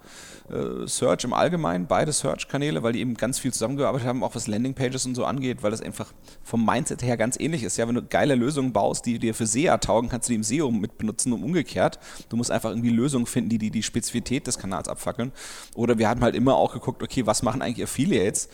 Äh, Search im Allgemeinen, beide Search-Kanäle, weil die eben ganz viel zusammengearbeitet haben, auch was Landingpages und so angeht, weil das einfach vom Mindset her ganz ähnlich ist. Ja, wenn du geile Lösungen baust, die dir für SEA taugen, kannst du die im SEO mit benutzen und umgekehrt. Du musst einfach irgendwie Lösungen finden, die die, die Spezifität des Kanals abfackeln. Oder wir haben halt immer auch geguckt, okay, was machen eigentlich Affiliates?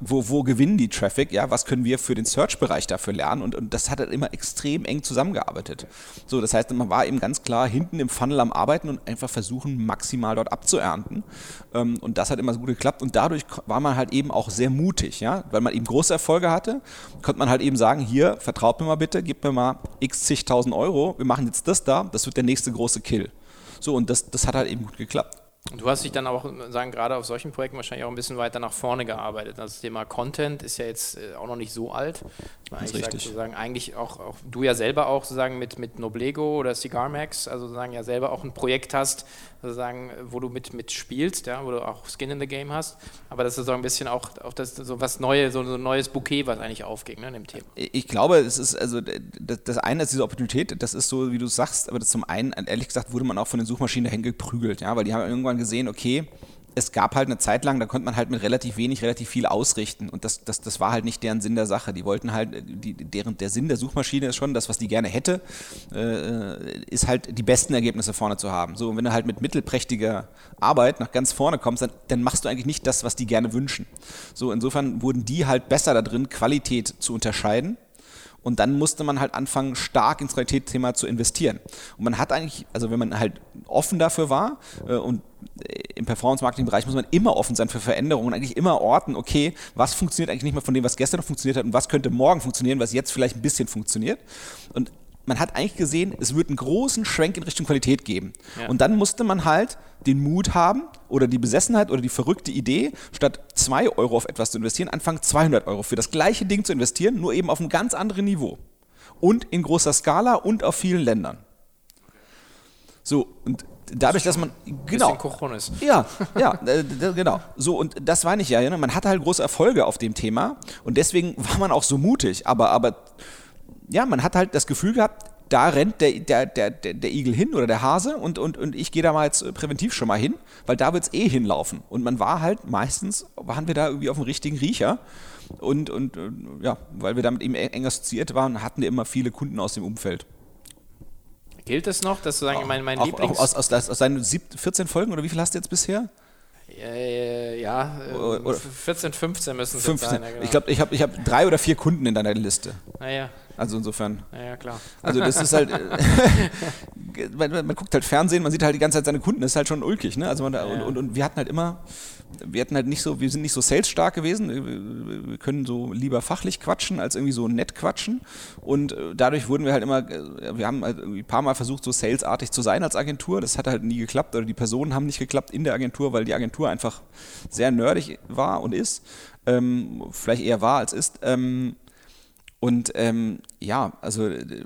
Wo, wo gewinnen die Traffic? Ja, was können wir für den Search-Bereich dafür lernen? Und, und das hat halt immer extrem eng zusammengearbeitet. So, das heißt, man war eben ganz klar hinten im Funnel am Arbeiten und einfach versuchen, maximal dort abzuernten hatten. Ähm, und das hat immer so gut geklappt. Und dadurch war man halt eben auch sehr mutig, ja, weil man eben große Erfolge hatte, konnte man halt eben sagen, hier, vertraut mir mal bitte, gib mir mal x zigtausend Euro, wir machen jetzt das da, das wird der nächste große Kill. So, und das, das hat halt eben gut geklappt. Du hast dich dann auch, sagen, gerade auf solchen Projekten wahrscheinlich auch ein bisschen weiter nach vorne gearbeitet. Das Thema Content ist ja jetzt äh, auch noch nicht so alt. Das ist richtig. Sozusagen eigentlich auch, auch, du ja selber auch sozusagen mit, mit Noblego oder Cigar Max, also sozusagen ja selber auch ein Projekt hast, sozusagen, wo du mit, mit spielst, ja, wo du auch Skin in the Game hast. Aber das ist so ein bisschen auch, auch das, so was Neues, so, so ein neues Bouquet, was eigentlich aufging ne, in dem Thema. Ich glaube, es ist, also das, eine ist diese Opportunität, das ist so, wie du sagst, aber das zum einen, ehrlich gesagt, wurde man auch von den Suchmaschinen dahin geprügelt, ja, weil die haben irgendwann gesehen, okay, es gab halt eine Zeit lang, da konnte man halt mit relativ wenig relativ viel ausrichten und das, das, das war halt nicht deren Sinn der Sache. Die wollten halt, die, deren, der Sinn der Suchmaschine ist schon, das, was die gerne hätte, äh, ist halt die besten Ergebnisse vorne zu haben. So, und wenn du halt mit mittelprächtiger Arbeit nach ganz vorne kommst, dann, dann machst du eigentlich nicht das, was die gerne wünschen. So, insofern wurden die halt besser da drin, Qualität zu unterscheiden und dann musste man halt anfangen, stark ins Qualitätsthema zu investieren. Und man hat eigentlich, also wenn man halt offen dafür war äh, und äh, im Performance-Marketing-Bereich muss man immer offen sein für Veränderungen, eigentlich immer orten, okay, was funktioniert eigentlich nicht mehr von dem, was gestern noch funktioniert hat und was könnte morgen funktionieren, was jetzt vielleicht ein bisschen funktioniert. Und man hat eigentlich gesehen, es wird einen großen Schwenk in Richtung Qualität geben. Ja. Und dann musste man halt den Mut haben oder die Besessenheit oder die verrückte Idee, statt 2 Euro auf etwas zu investieren, anfangen 200 Euro für das gleiche Ding zu investieren, nur eben auf einem ganz anderen Niveau. Und in großer Skala und auf vielen Ländern. So, und dadurch, dass man genau ja, [LAUGHS] ja, äh, genau. So und das war nicht ja, ne? man hatte halt große Erfolge auf dem Thema und deswegen war man auch so mutig. Aber aber ja, man hat halt das Gefühl gehabt, da rennt der, der, der, der Igel hin oder der Hase und, und, und ich gehe da mal jetzt präventiv schon mal hin, weil da wird es eh hinlaufen. Und man war halt meistens, waren wir da irgendwie auf dem richtigen Riecher. Und, und ja, weil wir damit eben eng assoziiert waren, hatten wir immer viele Kunden aus dem Umfeld. Gilt es noch, dass du sagen, mein, mein auch, Lieblings... Auch aus, aus, aus seinen 14 Folgen oder wie viel hast du jetzt bisher? Äh, ja, äh, 14, 15 müssen es 15. sein. Ja, genau. Ich glaube, ich habe ich hab drei oder vier Kunden in deiner Liste. Naja. Also insofern. Ja, klar. Also das ist halt, [LAUGHS] man, man, guckt halt Fernsehen, man sieht halt die ganze Zeit seine Kunden, das ist halt schon ulkig. Ne? Also man, ja. und, und, und, wir hatten halt immer, wir hatten halt nicht so, wir sind nicht so salesstark gewesen, wir können so lieber fachlich quatschen, als irgendwie so nett quatschen. Und äh, dadurch wurden wir halt immer, äh, wir haben halt ein paar Mal versucht, so salesartig zu sein als Agentur. Das hat halt nie geklappt oder die Personen haben nicht geklappt in der Agentur, weil die Agentur einfach sehr nerdig war und ist. Ähm, vielleicht eher war als ist. Ähm, und ähm, ja, also äh,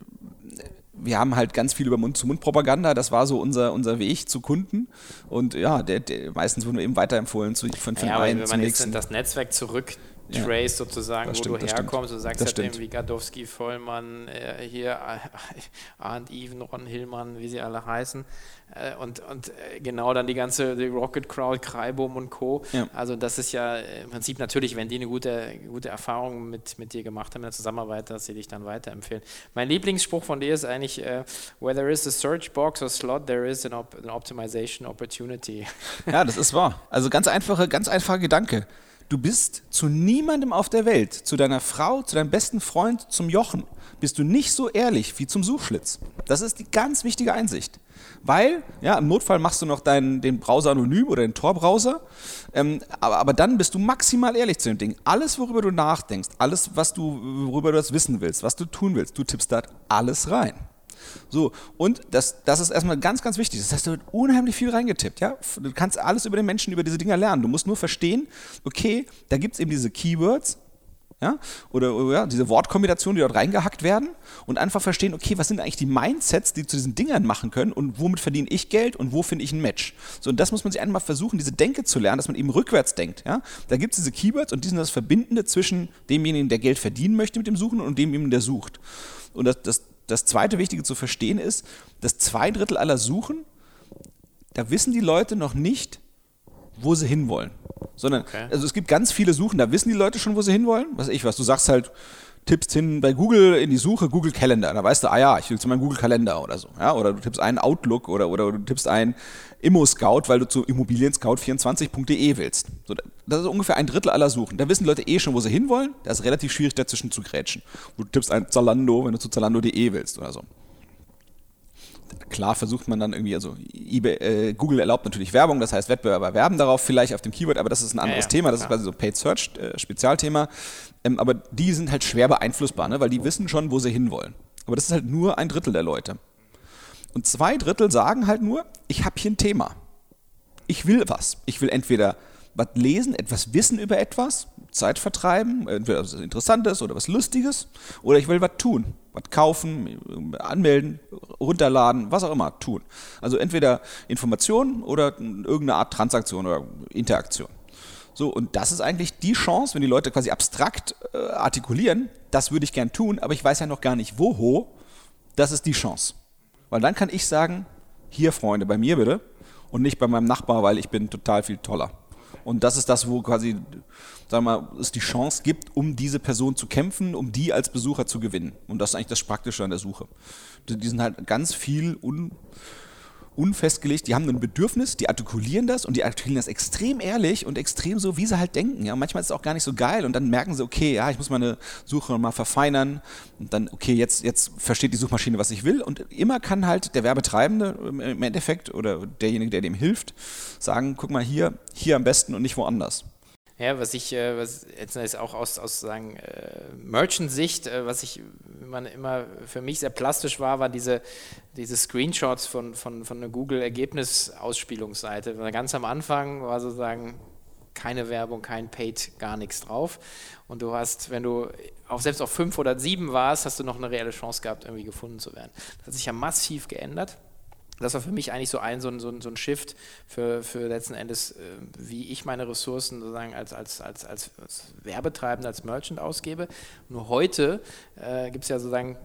wir haben halt ganz viel über Mund-zu-Mund-Propaganda, das war so unser, unser Weg zu Kunden. Und ja, der, der, meistens wurden wir eben weiterempfohlen zu, von, von ja, einen wenn man jetzt das Netzwerk zurück Trace ja, sozusagen, wo stimmt, du herkommst. Du sagst ja irgendwie Gadowski, Vollmann, äh, hier [LAUGHS] Arndt Even, Ron Hillmann, wie sie alle heißen. Äh, und und äh, genau dann die ganze die Rocket Crowd, Kreibum und Co. Ja. Also das ist ja im Prinzip natürlich, wenn die eine gute, gute Erfahrung mit, mit dir gemacht haben in der Zusammenarbeit, dass sie dich dann weiterempfehlen. Mein Lieblingsspruch von dir ist eigentlich, uh, where there is a search box or slot, there is an, op an optimization opportunity. Ja, das ist wahr. Also ganz einfache, ganz einfacher Gedanke. Du bist zu niemandem auf der Welt, zu deiner Frau, zu deinem besten Freund, zum Jochen, bist du nicht so ehrlich wie zum Suchschlitz. Das ist die ganz wichtige Einsicht. Weil, ja, im Notfall machst du noch deinen, den Browser anonym oder den Tor-Browser, ähm, aber, aber dann bist du maximal ehrlich zu dem Ding. Alles, worüber du nachdenkst, alles, was du, worüber du das wissen willst, was du tun willst, du tippst da alles rein. So, und das, das ist erstmal ganz, ganz wichtig. Das heißt, du wird unheimlich viel reingetippt. Ja? Du kannst alles über den Menschen, über diese Dinger lernen. Du musst nur verstehen, okay, da gibt es eben diese Keywords, ja, oder, oder ja, diese Wortkombinationen, die dort reingehackt werden und einfach verstehen, okay, was sind eigentlich die Mindsets, die zu diesen Dingern machen können und womit verdiene ich Geld und wo finde ich ein Match. So, und das muss man sich einmal versuchen, diese Denke zu lernen, dass man eben rückwärts denkt. Ja? Da gibt es diese Keywords und die sind das Verbindende zwischen demjenigen, der Geld verdienen möchte mit dem Suchen und demjenigen, der sucht. Und das, das, das zweite Wichtige zu verstehen ist, dass zwei Drittel aller Suchen, da wissen die Leute noch nicht, wo sie hinwollen. Sondern, okay. also es gibt ganz viele Suchen, da wissen die Leute schon, wo sie hinwollen. Was ich was, du sagst halt, tippst hin bei Google in die Suche Google Calendar. Da weißt du, ah ja, ich will zu meinem Google Kalender oder so. Ja? Oder du tippst einen Outlook oder, oder du tippst einen Immo Scout, weil du zu immobilienscout24.de willst. So, das ist ungefähr ein Drittel aller Suchen. Da wissen Leute eh schon, wo sie hinwollen. Da ist relativ schwierig dazwischen zu grätschen. Du tippst ein Zalando, wenn du zu zalando.de willst oder so klar versucht man dann irgendwie, also eBay, äh, Google erlaubt natürlich Werbung, das heißt Wettbewerber werben daraus vielleicht auf dem Keyword, aber das ist ein anderes ja, ja, Thema, das klar. ist quasi so Paid Search äh, Spezialthema. Ähm, aber die sind halt schwer beeinflussbar, ne? weil die wissen schon, wo sie hinwollen. Aber das ist halt nur ein Drittel der Leute. Und zwei Drittel sagen halt nur, ich habe hier ein Thema. Ich will was. Ich will entweder was lesen, etwas wissen über etwas, Zeit vertreiben, entweder was Interessantes oder was Lustiges, oder ich will was tun, was kaufen, anmelden, runterladen, was auch immer tun. Also entweder Informationen oder irgendeine Art Transaktion oder Interaktion. So, und das ist eigentlich die Chance, wenn die Leute quasi abstrakt äh, artikulieren, das würde ich gern tun, aber ich weiß ja noch gar nicht woho, das ist die Chance. Weil dann kann ich sagen, hier Freunde, bei mir bitte und nicht bei meinem Nachbar, weil ich bin total viel toller. Und das ist das, wo quasi, sagen wir mal, es die Chance gibt, um diese Person zu kämpfen, um die als Besucher zu gewinnen. Und das ist eigentlich das Praktische an der Suche. Die sind halt ganz viel un, unfestgelegt, die haben ein Bedürfnis, die artikulieren das und die artikulieren das extrem ehrlich und extrem so, wie sie halt denken. Ja, manchmal ist es auch gar nicht so geil und dann merken sie, okay, ja, ich muss meine Suche mal verfeinern und dann, okay, jetzt, jetzt versteht die Suchmaschine, was ich will und immer kann halt der Werbetreibende im Endeffekt oder derjenige, der dem hilft, sagen, guck mal hier, hier am besten und nicht woanders. Ja, was ich, äh, was jetzt auch aus, aus sagen, äh, Merchant-Sicht, äh, was ich man immer für mich sehr plastisch war, waren diese, diese Screenshots von, von, von einer Google-Ergebnisausspielungsseite. Ganz am Anfang war sozusagen keine Werbung, kein Paid, gar nichts drauf. Und du hast, wenn du auch selbst auf fünf oder sieben warst, hast du noch eine reelle Chance gehabt, irgendwie gefunden zu werden. Das hat sich ja massiv geändert das war für mich eigentlich so ein, so ein, so ein, Shift für, für letzten Endes, äh, wie ich meine Ressourcen sozusagen als, als, als, als, Werbetreibender, als Merchant ausgebe. Nur heute äh, gibt es ja sozusagen,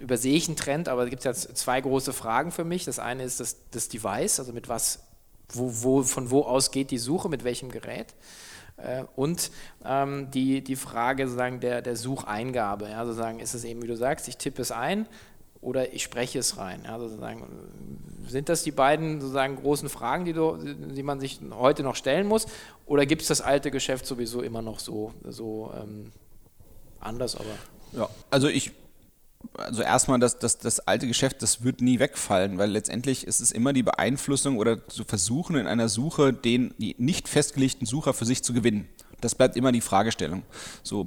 übersehe ich einen Trend, aber es gibt ja zwei große Fragen für mich. Das eine ist das, das Device, also mit was, wo, wo, von wo aus geht die Suche, mit welchem Gerät. Äh, und ähm, die, die Frage sozusagen der, der Sucheingabe. Ja, sozusagen ist es eben, wie du sagst, ich tippe es ein, oder ich spreche es rein. Ja. Sind das die beiden sozusagen großen Fragen, die, du, die man sich heute noch stellen muss? Oder gibt es das alte Geschäft sowieso immer noch so, so ähm, anders? Aber ja, also ich also erstmal, das, das, das alte Geschäft, das wird nie wegfallen, weil letztendlich ist es immer die Beeinflussung oder zu versuchen, in einer Suche den nicht festgelegten Sucher für sich zu gewinnen. Das bleibt immer die Fragestellung. So,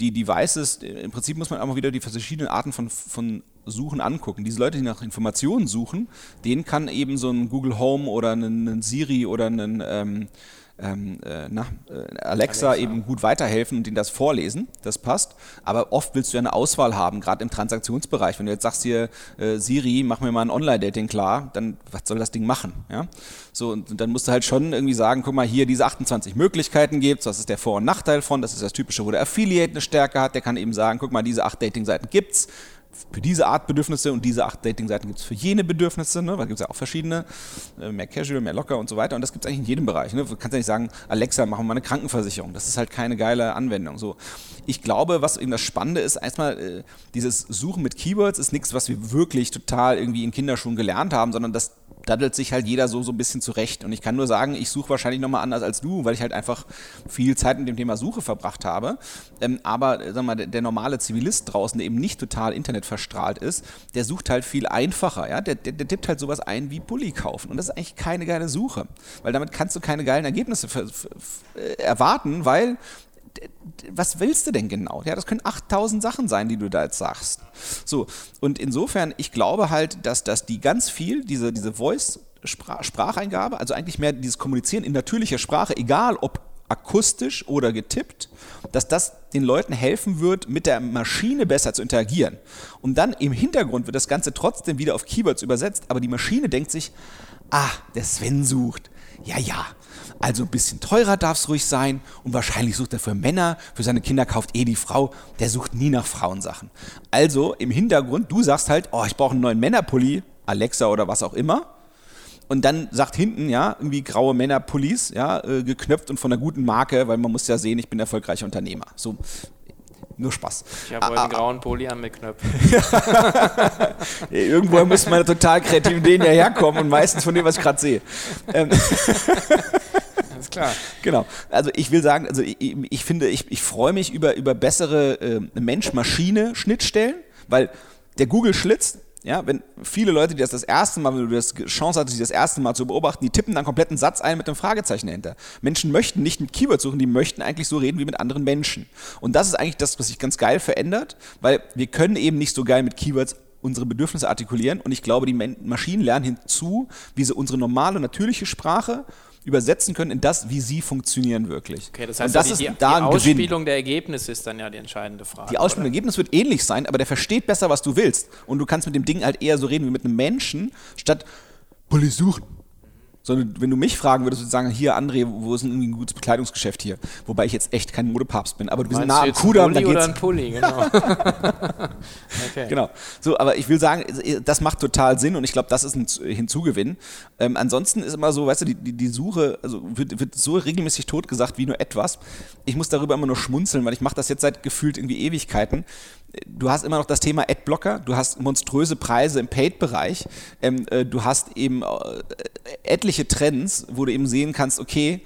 die Devices, im Prinzip muss man auch mal wieder die verschiedenen Arten von, von Suchen angucken. Diese Leute, die nach Informationen suchen, denen kann eben so ein Google Home oder ein, Siri oder ein ähm, ähm, äh, na, äh, Alexa, Alexa, eben gut weiterhelfen und ihnen das vorlesen. Das passt. Aber oft willst du ja eine Auswahl haben, gerade im Transaktionsbereich. Wenn du jetzt sagst hier, äh, Siri, mach mir mal ein Online-Dating klar, dann was soll das Ding machen? Ja? So, und, dann musst du halt schon irgendwie sagen, guck mal, hier diese 28 Möglichkeiten gibt das ist der Vor- und Nachteil von, das ist das Typische, wo der Affiliate eine Stärke hat, der kann eben sagen, guck mal, diese acht Dating-Seiten gibt's für diese Art Bedürfnisse und diese acht Dating-Seiten gibt es für jene Bedürfnisse, ne? weil gibt ja auch verschiedene, äh, mehr casual, mehr locker und so weiter. Und das gibt es eigentlich in jedem Bereich. Ne? Du kannst ja nicht sagen, Alexa, machen wir mal eine Krankenversicherung. Das ist halt keine geile Anwendung. So. Ich glaube, was eben das Spannende ist, erstmal, äh, dieses Suchen mit Keywords ist nichts, was wir wirklich total irgendwie in Kinderschuhen gelernt haben, sondern das daddelt sich halt jeder so, so ein bisschen zurecht. Und ich kann nur sagen, ich suche wahrscheinlich nochmal anders als du, weil ich halt einfach viel Zeit mit dem Thema Suche verbracht habe. Ähm, aber sag mal, der, normale Zivilist draußen, der eben nicht total Internet verstrahlt ist, der sucht halt viel einfacher. Ja? Der, der, der tippt halt sowas ein wie Pulli kaufen. Und das ist eigentlich keine geile Suche. Weil damit kannst du keine geilen Ergebnisse äh, erwarten, weil was willst du denn genau? Ja, das können 8000 Sachen sein, die du da jetzt sagst. So, und insofern, ich glaube halt, dass, dass die ganz viel, diese, diese Voice- Spracheingabe, also eigentlich mehr dieses Kommunizieren in natürlicher Sprache, egal ob akustisch oder getippt, dass das den Leuten helfen wird, mit der Maschine besser zu interagieren. Und dann im Hintergrund wird das Ganze trotzdem wieder auf Keywords übersetzt, aber die Maschine denkt sich, ah, der Sven sucht. Ja, ja. Also ein bisschen teurer darf es ruhig sein und wahrscheinlich sucht er für Männer, für seine Kinder kauft eh die Frau, der sucht nie nach Frauensachen. Also im Hintergrund, du sagst halt, oh, ich brauche einen neuen Männerpulli, Alexa oder was auch immer und dann sagt hinten, ja, irgendwie graue Männer Police, ja, äh, geknöpft und von einer guten Marke, weil man muss ja sehen, ich bin erfolgreicher Unternehmer. So, nur Spaß. Ich habe heute einen grauen Pulli an mit Knöpfen. [LAUGHS] Irgendwoher müssen meine total kreativen Ideen ja herkommen und meistens von dem, was ich gerade sehe. Ähm [LAUGHS] Alles klar. Genau. Also ich will sagen, also ich, ich finde, ich, ich freue mich über, über bessere äh, Mensch-Maschine-Schnittstellen, weil der Google-Schlitz, ja, wenn viele Leute, die das das erste Mal, wenn du das Chance hattest, die das erste Mal zu beobachten, die tippen dann kompletten Satz ein mit einem Fragezeichen dahinter. Menschen möchten nicht mit Keywords suchen, die möchten eigentlich so reden wie mit anderen Menschen. Und das ist eigentlich das, was sich ganz geil verändert, weil wir können eben nicht so geil mit Keywords unsere Bedürfnisse artikulieren und ich glaube, die Maschinen lernen hinzu, wie sie unsere normale, natürliche Sprache übersetzen können in das, wie sie funktionieren wirklich. Okay, das heißt, und das die, ist die, da die ein Gewinn. Ausspielung der Ergebnisse ist dann ja die entscheidende Frage. Die Ausspielung der Ergebnisse wird ähnlich sein, aber der versteht besser, was du willst. Und du kannst mit dem Ding halt eher so reden wie mit einem Menschen, statt Pulli suchen. Sondern wenn du mich fragen würdest, würdest du sagen, hier André, wo ist denn irgendwie ein gutes Bekleidungsgeschäft hier? Wobei ich jetzt echt kein Modepapst bin, aber sind Meinst nah du am Kudamm, da Pulli oder geht's. ein Pulli, genau. [LAUGHS] okay. Genau. So, aber ich will sagen, das macht total Sinn und ich glaube, das ist ein Hinzugewinn. Ähm, ansonsten ist immer so, weißt du, die, die, die Suche also wird, wird so regelmäßig totgesagt wie nur etwas. Ich muss darüber immer nur schmunzeln, weil ich mache das jetzt seit gefühlt irgendwie Ewigkeiten. Du hast immer noch das Thema Adblocker, du hast monströse Preise im Paid-Bereich, ähm, äh, du hast eben äh, etliche Trends, wo du eben sehen kannst, okay,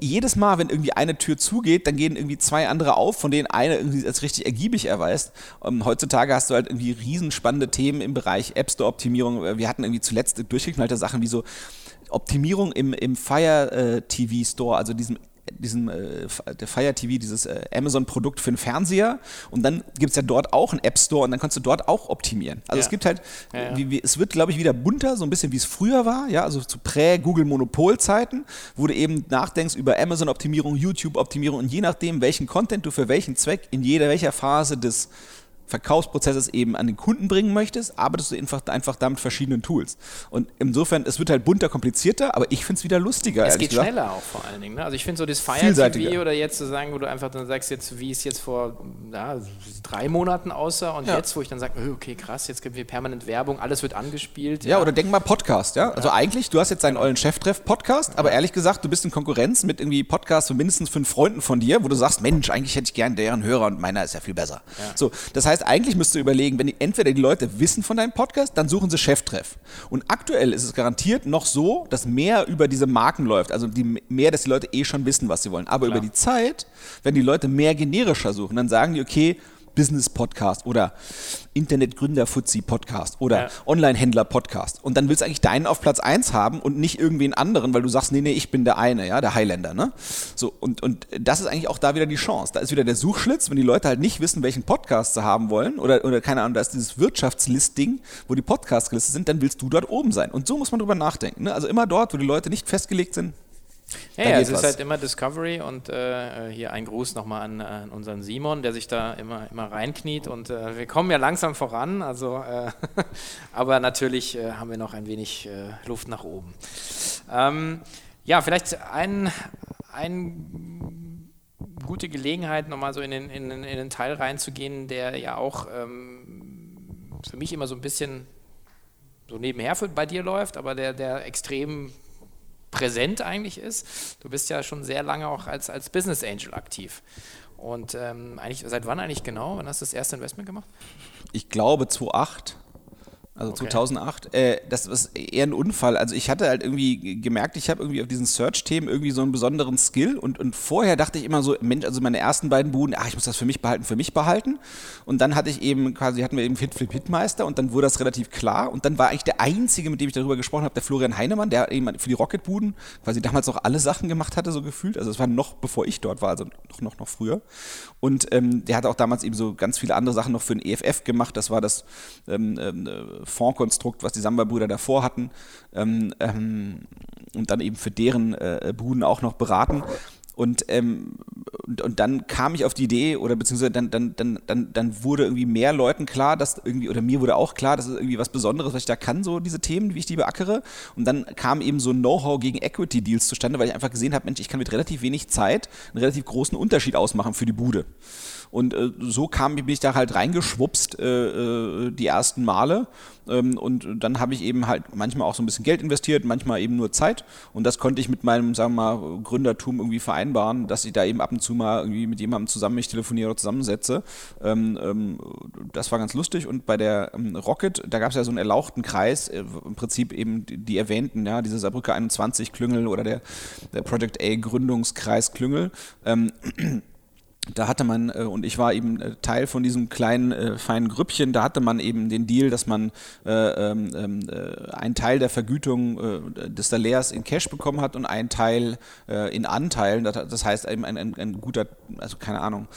jedes Mal, wenn irgendwie eine Tür zugeht, dann gehen irgendwie zwei andere auf, von denen eine irgendwie als richtig ergiebig erweist. Ähm, heutzutage hast du halt irgendwie riesenspannende Themen im Bereich App Store Optimierung. Äh, Wir hatten irgendwie zuletzt durchgeknallte Sachen wie so Optimierung im, im Fire äh, TV Store, also diesem diesem äh, der Fire TV, dieses äh, Amazon-Produkt für den Fernseher und dann gibt es ja dort auch einen App Store und dann kannst du dort auch optimieren. Also Ja. es gibt halt, Ja, ja. Wie, wie, es wird glaube ich wieder bunter, so ein bisschen wie es früher war, ja, also zu Prä-Google-Monopol-Zeiten, wo du eben nachdenkst über Amazon-Optimierung, YouTube-Optimierung und je nachdem, welchen Content du für welchen Zweck in jeder welcher Phase des Verkaufsprozesses eben an den Kunden bringen möchtest, arbeitest du einfach, einfach da mit verschiedenen Tools. Und insofern, es wird halt bunter, komplizierter, aber ich finde es wieder lustiger. Es geht gesagt. schneller auch vor allen Dingen. Ne? Also ich finde so das Fire. TV oder jetzt zu sagen, wo du einfach dann sagst, jetzt wie es jetzt vor ja, drei Monaten aussah und Ja. jetzt, wo ich dann sage, okay, krass, jetzt gibt es permanent Werbung, alles wird angespielt. Ja, oder denk mal Podcast, ja. Also eigentlich, du hast jetzt deinen ollen Cheftreff-Podcast, aber ehrlich gesagt, du bist in Konkurrenz mit irgendwie Podcasts von mindestens fünf Freunden von dir, wo du sagst, Mensch, eigentlich hätte ich gern deren Hörer und meiner ist ja viel besser. So, das heißt, eigentlich müsst du überlegen, wenn die, entweder die Leute wissen von deinem Podcast, dann suchen sie Cheftreff. Und aktuell ist es garantiert noch so, dass mehr über diese Marken läuft, also die, mehr, dass die Leute eh schon wissen, was sie wollen. Aber über die Zeit, wenn die Leute mehr generischer suchen, dann sagen die, okay, Business-Podcast oder Internet-Gründer-Fuzzi-Podcast oder Ja. Online-Händler-Podcast. Und dann willst du eigentlich deinen auf Platz 1 haben und nicht irgendwen anderen, weil du sagst, nee, nee, ich bin der eine, ja, der Highlander, ne? So, und, und das ist eigentlich auch da wieder die Chance. Da ist wieder der Suchschlitz, wenn die Leute halt nicht wissen, welchen Podcast sie haben wollen oder, oder keine Ahnung, da ist dieses Wirtschaftslisting, wo die Podcasts gelistet sind, dann willst du dort oben sein. Und so muss man drüber nachdenken. Ne? Also immer dort, wo die Leute nicht festgelegt sind, Ja, ja es ist was. halt immer Discovery und äh, hier ein Gruß nochmal an, an unseren Simon, der sich da immer, immer reinkniet und äh, wir kommen ja langsam voran, also äh, [LAUGHS] aber natürlich äh, haben wir noch ein wenig äh, Luft nach oben. Ähm, ja, vielleicht ein, ein gute Gelegenheit, nochmal so in den, in, in den Teil reinzugehen, der ja auch ähm, für mich immer so ein bisschen so nebenher bei dir läuft, aber der, der extrem präsent eigentlich ist. Du bist ja schon sehr lange auch als, als Business Angel aktiv. Und ähm, eigentlich, seit wann eigentlich genau? Wann hast du das erste Investment gemacht? ich glaube 2008, also Okay. 2008, äh, das ist eher ein Unfall. Also ich hatte halt irgendwie gemerkt, ich habe irgendwie auf diesen Search-Themen irgendwie so einen besonderen Skill und, und vorher dachte ich immer so, Mensch, also meine ersten beiden Buden, ach, ich muss das für mich behalten, für mich behalten. Und dann hatte ich eben quasi, hatten wir eben Fit Flip Hitmeister und dann wurde das relativ klar und dann war eigentlich der Einzige, mit dem ich darüber gesprochen habe, der Florian Heinemann, der eben für die Rocket-Buden quasi damals auch alle Sachen gemacht hatte, so gefühlt. Also es war noch bevor ich dort war, also noch, noch, noch früher. Und ähm, der hatte auch damals eben so ganz viele andere Sachen noch für den EFF gemacht. Das war das ähm, ähm, Fondkonstrukt, was die Samba-Brüder davor hatten. Ähm, ähm, und dann eben für deren äh, Buden auch noch beraten. Und, ähm, und, und, dann kam ich auf die Idee, oder beziehungsweise dann, dann, dann, dann, dann wurde irgendwie mehr Leuten klar, dass irgendwie, oder mir wurde auch klar, dass es irgendwie was Besonderes, was ich da kann, so diese Themen, wie ich die beackere. Und dann kam eben so ein Know-how gegen Equity-Deals zustande, weil ich einfach gesehen habe, Mensch, ich kann mit relativ wenig Zeit einen relativ großen Unterschied ausmachen für die Bude. Und äh, so kam, ich da halt reingeschwupst äh, äh, die ersten Male. Ähm, und dann habe ich eben halt manchmal auch so ein bisschen Geld investiert, manchmal eben nur Zeit. Und das konnte ich mit meinem, sagen wir mal, Gründertum irgendwie vereinbaren, dass ich da eben ab und zu mal irgendwie mit jemandem zusammen mich telefoniere oder zusammensetze. Ähm, ähm, das war ganz lustig. Und bei der ähm, Rocket, da gab es ja so einen erlauchten Kreis, äh, im Prinzip eben die, die, erwähnten, ja, diese Saarbrücke 21 Klüngel oder der, der Project A Gründungskreis Klüngel. Da hatte man, äh, und ich war eben äh, Teil von diesem kleinen, äh, feinen Grüppchen, da hatte man eben den Deal, dass man äh, ähm, ähm, äh, einen Teil der Vergütung äh, des Salärs in Cash bekommen hat und einen Teil in Anteilen. Das, das heißt eben ein, ein, ein, guter, also keine Ahnung,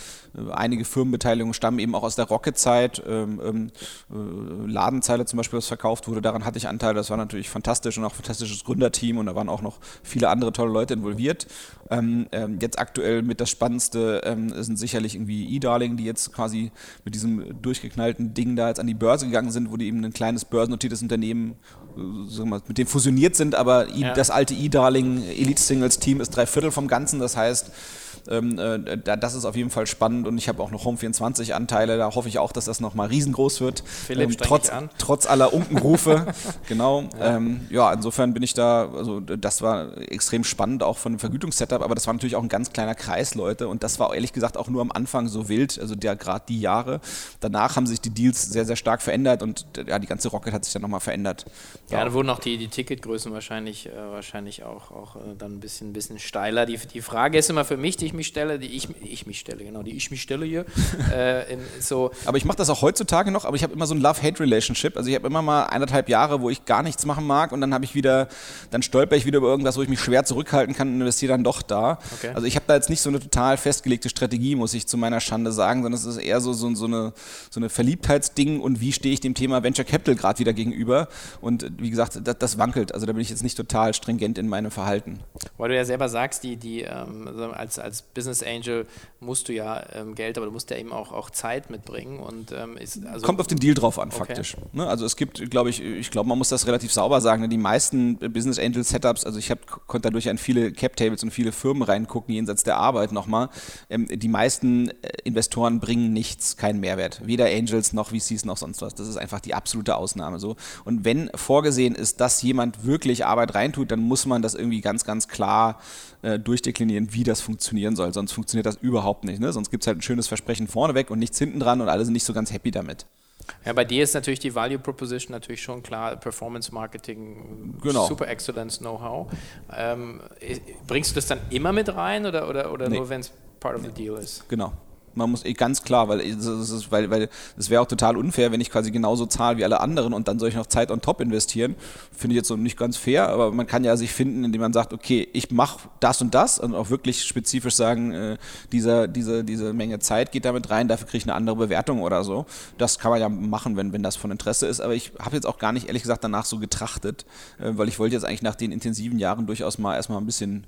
einige Firmenbeteiligungen stammen eben auch aus der Rocket-Zeit. Ähm, ähm, Ladenzeile zum Beispiel, was verkauft wurde, daran hatte ich Anteil. Das war natürlich fantastisch und auch ein fantastisches Gründerteam und da waren auch noch viele andere tolle Leute involviert. Ähm, ähm, jetzt aktuell mit das Spannendste sind sicherlich irgendwie E-Darling, die jetzt quasi mit diesem durchgeknallten Ding da jetzt an die Börse gegangen sind, wo die eben ein kleines börsennotiertes Unternehmen äh, mal, mit dem fusioniert sind, aber ja. das alte E-Darling Elite Singles Team ist drei Viertel vom Ganzen. Das heißt, ähm, äh, das ist auf jeden Fall spannend und ich habe auch noch Home 24 Anteile. Da hoffe ich auch, dass das nochmal riesengroß wird. Philipp, ähm, trotz, trotz aller Unkenrufe. [LAUGHS] genau. Ja. Ähm, ja. insofern bin ich da, also das war extrem spannend auch von dem Vergütungssetup, aber das war natürlich auch ein ganz kleiner Kreis, Leute. Und das war ehrlich gesagt auch nur am Anfang so wild, also der gerade die Jahre. Danach haben sich die Deals sehr, sehr stark verändert und ja, die ganze Rocket hat sich dann nochmal verändert. Ja, da wurden auch die, die Ticketgrößen wahrscheinlich, äh, wahrscheinlich auch, auch äh, dann ein bisschen, ein bisschen steiler. Die, die Frage ist immer für mich, die ich mich stelle, die ich, ich mich stelle, genau, die ich mich stelle hier. [LAUGHS] äh, in, so aber ich mache das auch heutzutage noch, aber ich habe immer so ein Love-Hate-Relationship. Also ich habe immer mal eineinhalb Jahre, wo ich gar nichts machen mag und dann habe ich wieder, dann stolper ich wieder über irgendwas, wo ich mich schwer zurückhalten kann und investiere dann doch da. Okay. Also ich habe da jetzt nicht so eine total festgelegte Strategie, muss ich zu meiner Schande sagen, sondern es ist eher so, so, so eine, so eine Verliebtheitsding und wie stehe ich dem Thema Venture Capital gerade wieder gegenüber. Und wie gesagt, das, das, wankelt. Also da bin ich jetzt nicht total stringent in meinem Verhalten. Weil du ja selber sagst, die, die ähm, als, als Business Angel musst du ja ähm, Geld, aber du musst ja eben auch, auch Zeit mitbringen. Und, ähm, ist, also Kommt auf den Deal drauf an, okay. faktisch. Ne? Also es gibt, glaube ich, ich glaube, man muss das relativ sauber sagen. Ne? Die meisten Business Angel Setups, also ich hab, konnte dadurch an viele Cap Tables und viele Firmen reingucken, jenseits der Arbeit nochmal. Ähm, die meisten äh, Investoren bringen nichts, keinen Mehrwert. Weder Angels noch VCs noch sonst was. Das ist einfach die absolute Ausnahme. So. Und wenn vorgesehen ist, dass jemand wirklich Arbeit reintut, dann muss man das irgendwie ganz, ganz klar äh, durchdeklinieren, wie das funktionieren soll. Sonst funktioniert das überhaupt nicht. Ne? Sonst gibt es halt ein schönes Versprechen vorneweg und nichts hinten dran und alle sind nicht so ganz happy damit. Ja, bei dir ist natürlich die Value Proposition natürlich schon klar, Performance Marketing, genau. Super Excellence Know-how. Ähm, bringst du das dann immer mit rein oder, oder, oder nee. nur, wenn es part of the deal ist? Genau, man muss eh ganz klar, weil es weil, weil es wäre auch total unfair, wenn ich quasi genauso zahle wie alle anderen und dann soll ich noch Zeit on top investieren. Finde ich jetzt so nicht ganz fair, aber man kann ja sich finden, indem man sagt, okay, ich mache das und das und auch wirklich spezifisch sagen, äh, dieser, diese, diese Menge Zeit geht damit rein, dafür kriege ich eine andere Bewertung oder so. Das kann man ja machen, wenn, wenn das von Interesse ist, aber ich habe jetzt auch gar nicht ehrlich gesagt danach so getrachtet, äh, weil ich wollte jetzt eigentlich nach den intensiven Jahren durchaus mal erstmal ein bisschen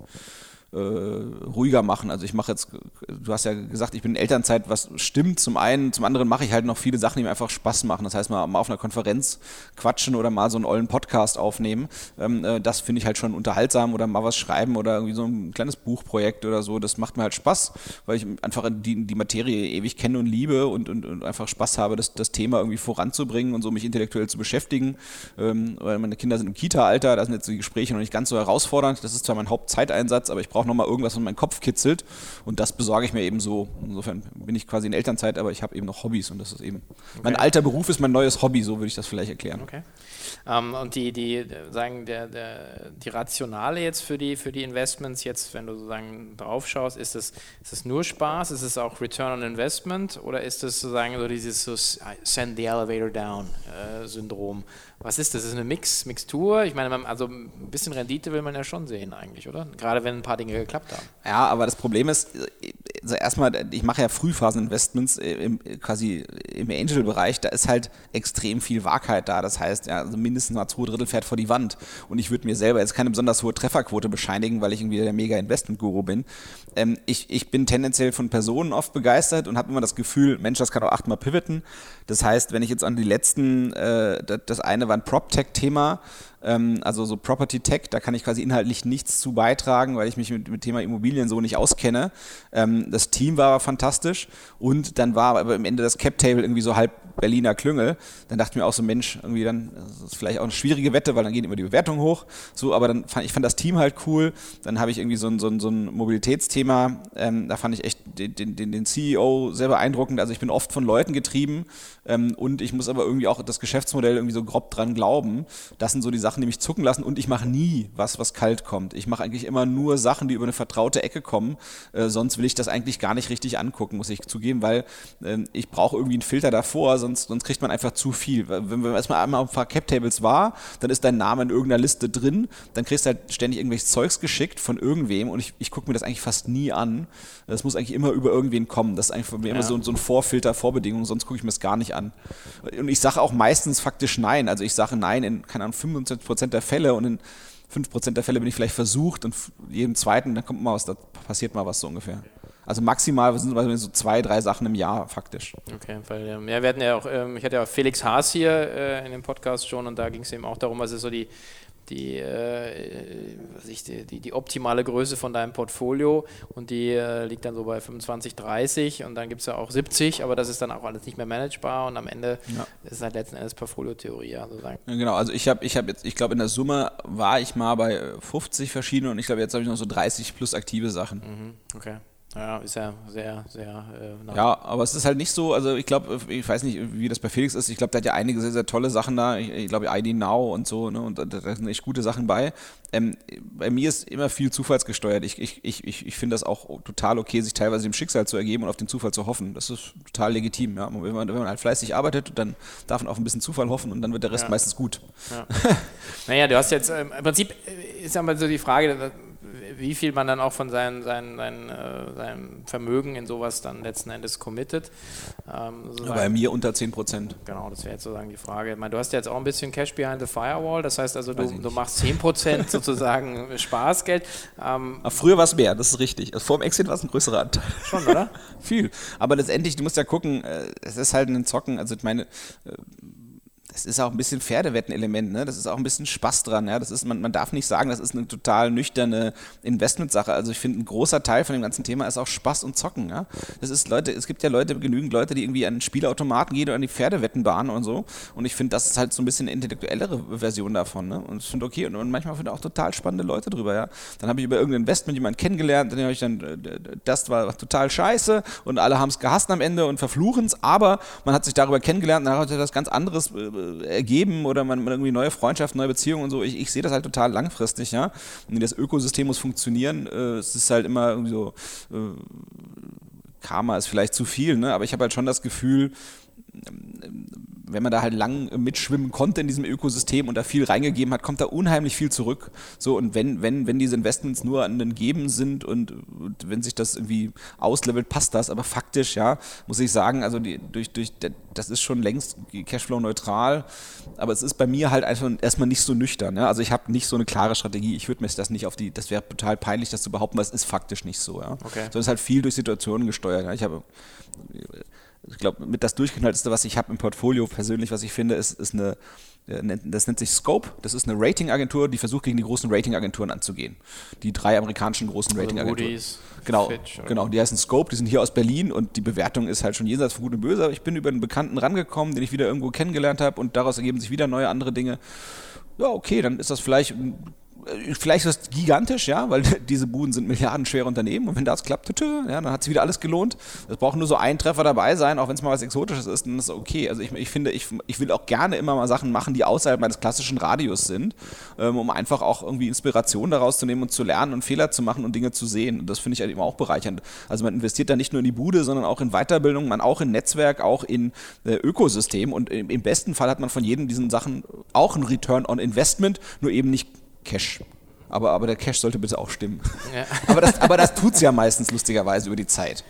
äh, ruhiger machen. Also ich mache jetzt, du hast ja gesagt, ich bin in Elternzeit, was stimmt zum einen, zum anderen mache ich halt noch viele Sachen, die mir einfach Spaß machen. Das heißt mal, mal auf einer Konferenz quatschen oder mal so einen ollen Podcast aufnehmen. Ähm, äh, das finde ich halt schon unterhaltsam oder mal was schreiben oder irgendwie so ein kleines Buchprojekt oder so. Das macht mir halt Spaß, weil ich einfach die, die Materie ewig kenne und liebe und, und, und einfach Spaß habe, das, das Thema irgendwie voranzubringen und so mich intellektuell zu beschäftigen. Ähm, weil meine Kinder sind im Kita-Alter, da sind jetzt die Gespräche noch nicht ganz so herausfordernd. Das ist zwar mein Hauptzeiteinsatz, aber ich brauche brauche nochmal irgendwas, was meinen Kopf kitzelt. Und das besorge ich mir eben so. Insofern bin ich quasi in Elternzeit, aber ich habe eben noch Hobbys und das ist eben. Okay. Mein alter Beruf ist mein neues Hobby, so würde ich das vielleicht erklären. Okay. Ähm, und die, die sagen, der, der, die Rationale jetzt für die, für die Investments, jetzt, wenn du sozusagen drauf schaust, ist es, ist es nur Spaß? Ist es auch Return on Investment? Oder ist es sozusagen so dieses so Send the Elevator Down äh, Syndrom? Was ist das? Ist eine Mix, Mixtur? Ich meine, also ein bisschen Rendite will man ja schon sehen eigentlich, oder? Gerade wenn ein paar Dinge geklappt haben. Ja, aber das Problem ist, also erstmal, ich mache ja Frühphasen-Investments im, quasi im Angel-Bereich, da ist halt extrem viel Wahrheit da. Das heißt, ja, also mindestens mal zwei Drittel fährt vor die Wand. Und ich würde mir selber jetzt keine besonders hohe Trefferquote bescheinigen, weil ich irgendwie der mega Investment-Guru bin. Ähm, ich, ich bin tendenziell von Personen oft begeistert und habe immer das Gefühl, Mensch, das kann auch achtmal pivoten. Das heißt, wenn ich jetzt an die letzten, äh, das eine war ein Prop-Tech-Thema, ähm, also so Property Tech, da kann ich quasi inhaltlich nichts zu beitragen, weil ich mich mit dem Thema Immobilien so nicht auskenne. Ähm, das Team war fantastisch und dann war aber am Ende das Cap Table irgendwie so halb Berliner Klüngel. Dann dachte ich mir auch so, Mensch, irgendwie dann, das ist vielleicht auch eine schwierige Wette, weil dann gehen immer die Bewertungen hoch. So, aber dann fand ich fand das Team halt cool. Dann habe ich irgendwie so ein, so ein, so ein Mobilitätsthema, ähm, da fand ich echt den, den, den CEO sehr beeindruckend. Also ich bin oft von Leuten getrieben ähm, und ich muss aber irgendwie auch das Geschäftsmodell irgendwie so grob dran glauben. Das sind so die Sachen, die mich zucken lassen und ich mache nie was, was kalt kommt. Ich mache eigentlich immer nur Sachen, die über eine vertraute Ecke kommen. Äh, sonst will ich das eigentlich gar nicht richtig angucken, muss ich zugeben, weil äh, ich brauche irgendwie einen Filter davor, sonst, sonst kriegt man einfach zu viel. Wenn man erstmal einmal auf ein paar Cap-Tables war, dann ist dein Name in irgendeiner Liste drin, dann kriegst du halt ständig irgendwelches Zeugs geschickt von irgendwem und ich, ich gucke mir das eigentlich fast nie an. Das muss eigentlich immer über irgendwen kommen. Das ist eigentlich für mich ja. immer so, so ein Vorfilter, Vorbedingung, sonst gucke ich mir das gar nicht an. Und ich sage auch meistens faktisch nein. Also ich sage nein in, keine Ahnung, 25% der Fälle und in 5% der Fälle bin ich vielleicht versucht und jedem zweiten, dann kommt mal was, da passiert mal was so ungefähr. Also maximal sind es so zwei, drei Sachen im Jahr faktisch. Okay, weil ja, wir hatten ja auch, ähm, ich hatte ja Felix Haas hier äh, in dem Podcast schon und da ging es eben auch darum, was ist so die die, äh, ich, die, die, optimale Größe von deinem Portfolio und die äh, liegt dann so bei 25, 30 und dann gibt es ja auch 70, aber das ist dann auch alles nicht mehr managebar und am Ende ja. ist es halt letzten Endes Portfoliotheorie. Ja, sozusagen. Genau, also ich habe ich hab jetzt, ich glaube in der Summe war ich mal bei 50 verschiedenen und ich glaube jetzt habe ich noch so 30 plus aktive Sachen. Mhm, okay. Ja, ist ja sehr, sehr. Äh, ja, aber es ist halt nicht so, also ich glaube, ich weiß nicht, wie das bei Felix ist. Ich glaube, der hat ja einige sehr, sehr tolle Sachen da. Ich, ich glaube, ID Now und so, ne? Und da, da sind echt gute Sachen bei. Ähm, bei mir ist immer viel zufallsgesteuert. Ich, ich, ich, ich finde das auch total okay, sich teilweise dem Schicksal zu ergeben und auf den Zufall zu hoffen. Das ist total legitim. Ja? Wenn, man, wenn man halt fleißig arbeitet, dann darf man auf ein bisschen Zufall hoffen und dann wird der Rest ja. meistens gut. Ja. naja, du hast jetzt ähm, im Prinzip äh, ist ja mal so die Frage, wie viel man dann auch von seinen, seinen, seinen, äh, seinem Vermögen in sowas dann letzten Endes committet. Ähm, ja, bei mir unter 10 Prozent. Genau, das wäre jetzt sozusagen die Frage. Ich meine, du hast ja jetzt auch ein bisschen Cash behind the Firewall, das heißt also, du, du machst 10 Prozent [LAUGHS] sozusagen Spaßgeld. Ähm, früher war es mehr, das ist richtig. Also vor dem Exit war es ein größerer Anteil. Schon, oder? [LAUGHS] Viel. Aber letztendlich, du musst ja gucken, äh, es ist halt ein Zocken, also ich meine, äh, das ist auch ein bisschen Pferdewettenelement, ne? Das ist auch ein bisschen Spaß dran, ja. Das ist, man, man darf nicht sagen, das ist eine total nüchterne Investmentsache. Also ich finde, ein großer Teil von dem ganzen Thema ist auch Spaß und Zocken, ja. Das ist Leute, es gibt ja Leute, genügend Leute, die irgendwie an den Spielautomaten gehen oder an die Pferdewettenbahn und so. Und ich finde, das ist halt so ein bisschen eine intellektuellere Version davon, ne? Und ich finde okay. Und, und manchmal finde auch total spannende Leute drüber, ja. Dann habe ich über irgendein Investment jemanden kennengelernt, dann habe ich dann, das war total scheiße und alle haben es gehasst am Ende und verfluchen es, aber man hat sich darüber kennengelernt und dann hat er das ganz anderes äh, ergeben oder man, man irgendwie neue Freundschaften, neue Beziehungen und so. Ich, ich sehe das halt total langfristig, ja. Und das Ökosystem muss funktionieren. Äh, es ist halt immer irgendwie so, äh, Karma ist vielleicht zu viel, ne? aber ich habe halt schon das Gefühl, wenn man da halt lang mitschwimmen konnte in diesem Ökosystem und da viel reingegeben hat, kommt da unheimlich viel zurück. So, und wenn, wenn, wenn diese Investments nur an den Geben sind und, und wenn sich das irgendwie auslevelt, passt das. Aber faktisch, ja, muss ich sagen, also die, durch, durch, das ist schon längst Cashflow-neutral, aber es ist bei mir halt einfach erstmal nicht so nüchtern. Ja? Also ich habe nicht so eine klare Strategie. Ich würde mir das nicht auf die, das wäre total peinlich, das zu behaupten, weil es ist faktisch nicht so. Ja? Okay. Sondern es ist halt viel durch Situationen gesteuert. Ja? Ich habe ich glaube, mit das durchgeknallteste, was ich habe im Portfolio persönlich, was ich finde, ist, ist eine, äh, das nennt sich Scope. Das ist eine Ratingagentur, die versucht, gegen die großen Ratingagenturen anzugehen. Die drei amerikanischen großen also Ratingagenturen. Moody's, genau, Fitch, genau, die heißen Scope, die sind hier aus Berlin und die Bewertung ist halt schon jenseits von gut und böse. Aber ich bin über einen Bekannten rangekommen, den ich wieder irgendwo kennengelernt habe und daraus ergeben sich wieder neue andere Dinge. Ja, okay, dann ist das vielleicht äh, vielleicht ist das gigantisch, ja, weil [LAUGHS] diese Buden sind milliardenschwere Unternehmen und wenn das klappt, tü, ja, dann hat sich wieder alles gelohnt. Es braucht nur so ein Treffer dabei sein, auch wenn es mal was Exotisches ist, dann ist es okay. Also ich, ich finde, ich, ich will auch gerne immer mal Sachen machen, die außerhalb meines klassischen Radius sind, ähm, um einfach auch irgendwie Inspiration daraus zu nehmen und zu lernen und Fehler zu machen und Dinge zu sehen. Und das finde ich halt immer auch bereichernd. Also man investiert da nicht nur in die Bude, sondern auch in Weiterbildung, man auch in Netzwerk, auch in äh, Ökosystem und im, im besten Fall hat man von jedem diesen Sachen auch einen Return on Investment, nur eben nicht Cash. Aber, aber der Cash sollte bitte auch stimmen. Ja. [LAUGHS] aber das, aber das tut es ja meistens lustigerweise über die Zeit.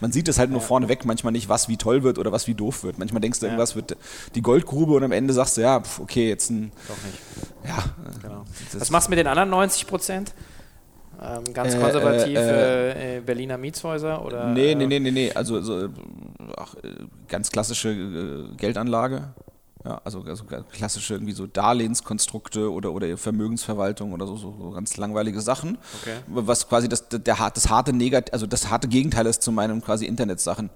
Man sieht es halt nur ja. vorneweg manchmal nicht, was wie toll wird oder was wie doof wird. Manchmal denkst du, irgendwas wird die Goldgrube und am Ende sagst du, ja, okay, jetzt ein. Doch nicht. Ja. Genau. Was machst du mit den anderen 90 Prozent? Ähm, ganz äh, konservativ äh, äh, äh, Berliner Mietshäuser oder? Nee, nee, nee, nee, nee. Also, also ach, ganz klassische Geldanlage. Ja, also, also klassische irgendwie so Darlehenskonstrukte oder, oder Vermögensverwaltung oder so, so, so ganz langweilige Sachen. Okay. Was quasi das, der, das harte Negat also das harte Gegenteil ist zu meinen quasi Internetsachen.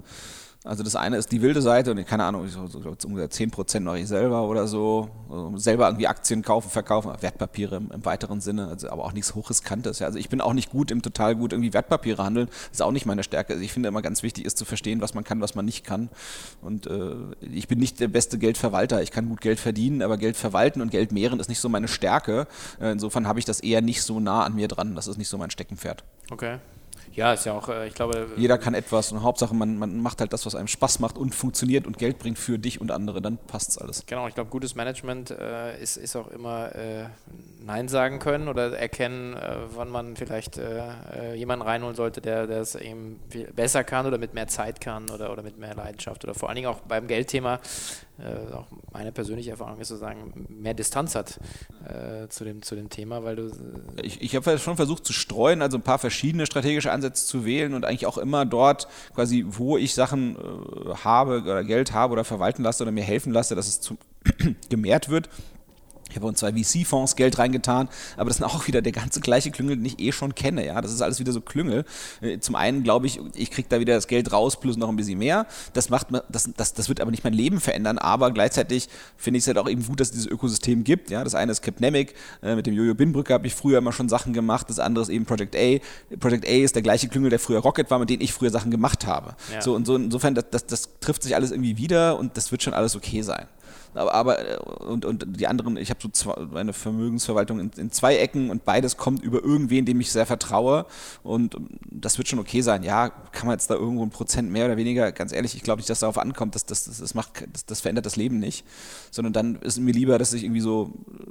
Also das eine ist die wilde Seite und keine Ahnung, so, so, so ungefähr 10% mache ich selber oder so. Also selber irgendwie Aktien kaufen, verkaufen, Wertpapiere im, im, weiteren Sinne, also aber auch nichts Hochriskantes. Ja. Also ich bin auch nicht gut im total gut irgendwie Wertpapiere handeln. Das ist auch nicht meine Stärke. Also ich finde immer ganz wichtig ist zu verstehen, was man kann, was man nicht kann. Und äh, ich bin nicht der beste Geldverwalter. Ich kann gut Geld verdienen, aber Geld verwalten und Geld mehren ist nicht so meine Stärke. Äh, insofern habe ich das eher nicht so nah an mir dran. Das ist nicht so mein Steckenpferd. Okay. Ja, ist ja auch, äh, ich glaube. Jeder kann etwas und Hauptsache, man, man macht halt das, was einem Spaß macht und funktioniert und Geld bringt für dich und andere, dann passt es alles. Genau, ich glaube, gutes Management äh, ist, ist auch immer äh, Nein sagen können oder erkennen, äh, wann man vielleicht äh, äh, jemanden reinholen sollte, der es eben besser kann oder mit mehr Zeit kann oder, oder mit mehr Leidenschaft oder vor allen Dingen auch beim Geldthema äh, auch meine persönliche Erfahrung ist zu sagen, mehr Distanz hat äh, zu, dem, zu dem Thema, weil du. Äh ich, ich habe schon versucht zu streuen, also ein paar verschiedene strategische Ansätze zu wählen und eigentlich auch immer dort quasi, wo ich Sachen äh, habe oder Geld habe oder verwalten lasse oder mir helfen lasse, dass es zu, [CLEARS THROAT] gemehrt wird, ich habe in zwei VC-Fonds Geld reingetan, aber das sind auch wieder der ganze gleiche Klüngel, den ich eh schon kenne. Ja, das ist alles wieder so Klüngel. Äh, zum einen glaube ich, ich kriege da wieder das Geld raus plus noch ein bisschen mehr. Das macht das, das, das wird aber nicht mein Leben verändern. Aber gleichzeitig finde ich es halt auch eben gut, dass es dieses Ökosystem gibt. Ja, das eine ist Capnemic, äh, mit dem Jojo Binbrücke habe ich früher immer schon Sachen gemacht. Das andere ist eben Project A. Project A ist der gleiche Klüngel, der früher Rocket war, mit dem ich früher Sachen gemacht habe. Ja. So und so insofern das, das, das trifft sich alles irgendwie wieder und das wird schon alles okay sein. Aber, aber äh, und, und die anderen, ich habe so zwei, eine Vermögensverwaltung in, in, zwei Ecken und beides kommt über irgendwen, dem ich sehr vertraue. Und das wird schon okay sein. Ja, kann man jetzt da irgendwo ein Prozent mehr oder weniger, ganz ehrlich, ich glaube nicht, dass darauf ankommt, das, das, das, macht, das, das verändert das Leben nicht. Sondern dann ist mir lieber, dass ich irgendwie so äh,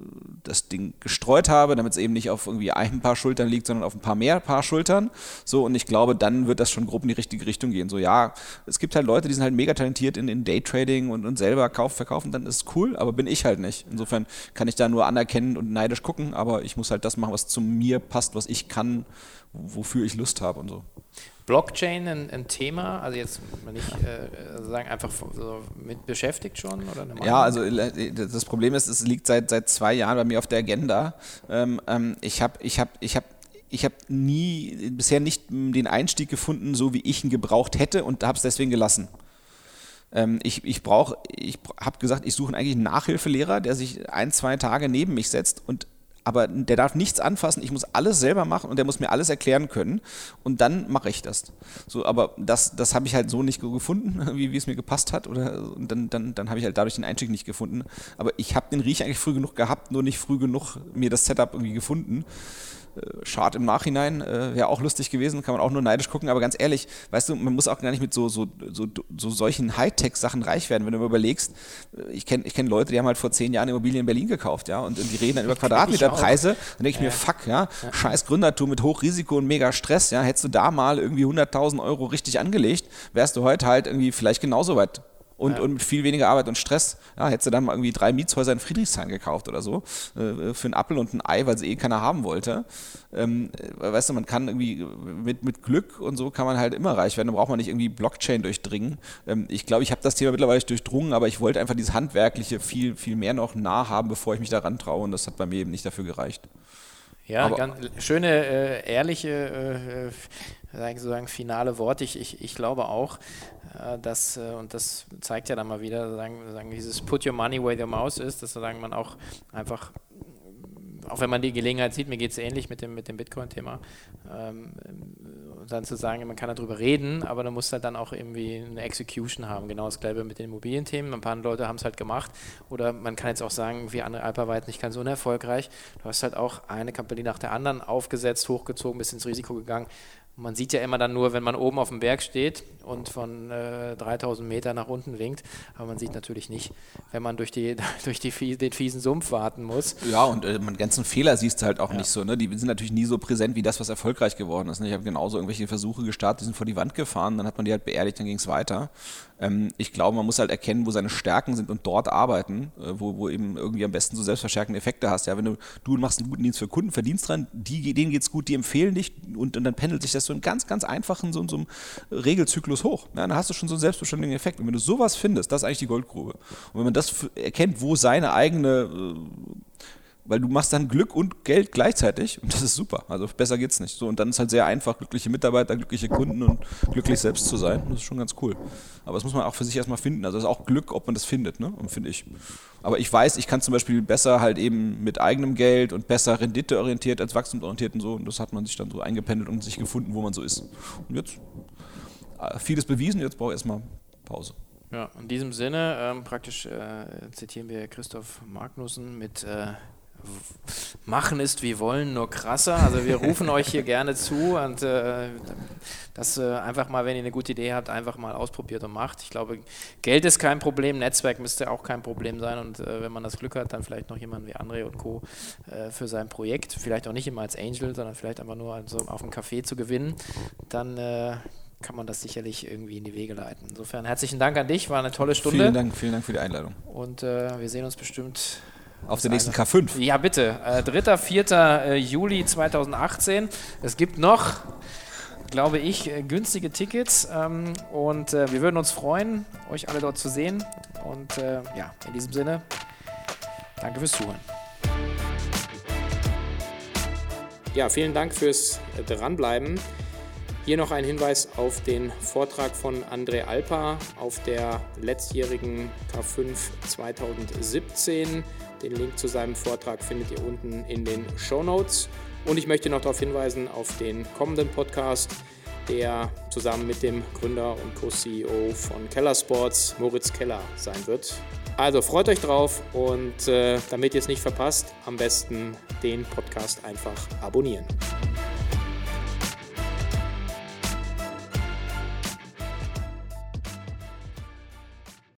das Ding gestreut habe, damit es eben nicht auf irgendwie ein paar Schultern liegt, sondern auf ein paar mehr Paar Schultern. So, und ich glaube, dann wird das schon grob in die richtige Richtung gehen. So, ja, es gibt halt Leute, die sind halt mega talentiert in, in Daytrading und, und selber kaufen, verkaufen, dann ist cool, aber bin ich halt nicht. Insofern kann ich da nur anerkennen und neidisch gucken, aber ich muss halt das machen, was zu mir passt, was ich kann, wofür ich Lust habe und so. Blockchain ein, ein, Thema, also jetzt nicht äh, sagen einfach so mit beschäftigt schon oder Ja, also äh, das Problem ist, es liegt seit seit zwei Jahren bei mir auf der Agenda. Ähm, ähm, ich habe ich habe ich habe ich habe nie bisher nicht den Einstieg gefunden, so wie ich ihn gebraucht hätte und habe es deswegen gelassen. Ähm, ich ich brauche, ich habe gesagt, ich suche eigentlich einen Nachhilfelehrer, der sich ein, zwei Tage neben mich setzt und aber der darf nichts anfassen, ich muss alles selber machen und der muss mir alles erklären können und dann mache ich das. So, aber das, das habe ich halt so nicht gefunden, [LAUGHS] wie, wie es mir gepasst hat oder und dann, dann, dann habe ich halt dadurch den Einstieg nicht gefunden. Aber ich habe den Riech eigentlich früh genug gehabt, nur nicht früh genug mir das Setup irgendwie gefunden. Äh, schade im Nachhinein, äh, wäre auch lustig gewesen, kann man auch nur neidisch gucken, aber ganz ehrlich, weißt du, man muss auch gar nicht mit so, so, so, so solchen Hightech-Sachen reich werden, wenn du mal überlegst, äh, ich kenne ich kenn Leute, die haben halt vor zehn Jahren Immobilien in Berlin gekauft, ja, und, und die reden dann [LAUGHS] über Quadratmeterpreise, dann denke ich mir, fuck, ja, scheiß Gründertum mit Hochrisiko und mega Stress, ja, hättest du da mal irgendwie 100.000 Euro richtig angelegt, wärst du heute halt irgendwie vielleicht genauso weit und, ja. und mit viel weniger Arbeit und Stress. Ja, hättest du dann mal irgendwie drei Mietshäuser in Friedrichshain gekauft oder so, äh, für einen Appel und ein Ei, weil sie eh keiner haben wollte. Ähm, äh, weißt du, man kann irgendwie mit, mit Glück und so kann man halt immer reich werden. Da braucht man nicht irgendwie Blockchain durchdringen. Ähm, ich glaube, ich habe das Thema mittlerweile durchdrungen, aber ich wollte einfach dieses Handwerkliche viel, viel mehr noch nah haben, bevor ich mich daran traue und das hat bei mir eben nicht dafür gereicht. Ja, ganz schöne, äh, ehrliche, äh, äh sozusagen finale Worte. Ich, ich, ich glaube auch, äh, dass, äh, und das zeigt ja dann mal wieder, sagen, dieses Put your money where your mouse ist, dass sagen, man auch einfach auch wenn man die Gelegenheit sieht, mir geht es ähnlich mit dem, mit dem Bitcoin-Thema, ähm, dann zu sagen, man kann darüber reden, aber du musst halt dann auch irgendwie eine Execution haben. Genau das gleiche mit den Immobilienthemen. Ein paar Leute haben es halt gemacht. Oder man kann jetzt auch sagen, wie andere Alpaweit nicht ganz unerfolgreich. Du hast halt auch eine Company nach der anderen aufgesetzt, hochgezogen, bis ins Risiko gegangen man sieht ja immer dann nur, wenn man oben auf dem Berg steht und von äh, 3000 Meter nach unten winkt. Aber man sieht natürlich nicht, wenn man durch, die, [LAUGHS] durch die, den fiesen Sumpf warten muss. Ja, und äh, man ganzen Fehler siehst du halt auch ja. nicht so. Ne? Die sind natürlich nie so präsent wie das, was erfolgreich geworden ist. Ne? Ich habe genauso irgendwelche Versuche gestartet, die sind vor die Wand gefahren, dann hat man die halt beerdigt, dann ging es weiter. Ähm, ich glaube, man muss halt erkennen, wo seine Stärken sind und dort arbeiten, äh, wo, wo eben irgendwie am besten so selbstverstärkende Effekte hast. Ja, wenn du, du machst einen guten Dienst für Kunden, verdienst dran, die, denen es gut, die empfehlen dich und, und dann pendelt sich das so in ganz, ganz einfachen so, so einem Regelzyklus hoch. Ja, dann hast du schon so einen selbstbeständigen Effekt. Und wenn du sowas findest, das ist eigentlich die Goldgrube. Und wenn man das erkennt, wo seine eigene äh, weil du machst dann Glück und Geld gleichzeitig und das ist super. Also besser geht's nicht. So und dann ist halt sehr einfach, glückliche Mitarbeiter, glückliche Kunden und glücklich selbst zu sein. Das ist schon ganz cool. Aber das muss man auch für sich erstmal finden. Also es ist auch Glück, ob man das findet, ne? finde ich. Aber ich weiß, ich kann zum Beispiel besser halt eben mit eigenem Geld und besser renditeorientiert als wachstumsorientiert und so. Und das hat man sich dann so eingependelt und sich gefunden, wo man so ist. Und jetzt äh, vieles bewiesen, jetzt brauche ich erstmal Pause. Ja, in diesem Sinne, ähm, praktisch äh, zitieren wir Christoph Magnussen mit äh, Machen ist wie wollen, nur krasser. Also wir rufen euch hier [LAUGHS] gerne zu und äh, das äh, einfach mal, wenn ihr eine gute Idee habt, einfach mal ausprobiert und macht. Ich glaube, Geld ist kein Problem, Netzwerk müsste auch kein Problem sein und äh, wenn man das Glück hat, dann vielleicht noch jemand wie André und Co. Äh, für sein Projekt, vielleicht auch nicht immer als Angel, sondern vielleicht einfach nur also auf einem Café zu gewinnen, dann äh, kann man das sicherlich irgendwie in die Wege leiten. Insofern herzlichen Dank an dich, war eine tolle Stunde. Vielen Dank, vielen Dank für die Einladung. Und äh, wir sehen uns bestimmt auf den nächsten K5. Ja, bitte. Äh, 3. 4. Äh, Juli 2018. Es gibt noch, glaube ich, äh, günstige Tickets. Ähm, und äh, wir würden uns freuen, euch alle dort zu sehen. Und äh, ja, in diesem Sinne, danke fürs Zuhören. Ja, vielen Dank fürs Dranbleiben. Hier noch ein Hinweis auf den Vortrag von André Alpa auf der letztjährigen K5 2017. Den Link zu seinem Vortrag findet ihr unten in den Show Notes. Und ich möchte noch darauf hinweisen auf den kommenden Podcast, der zusammen mit dem Gründer und Co-CEO von Keller Sports, Moritz Keller, sein wird. Also freut euch drauf und äh, damit ihr es nicht verpasst, am besten den Podcast einfach abonnieren.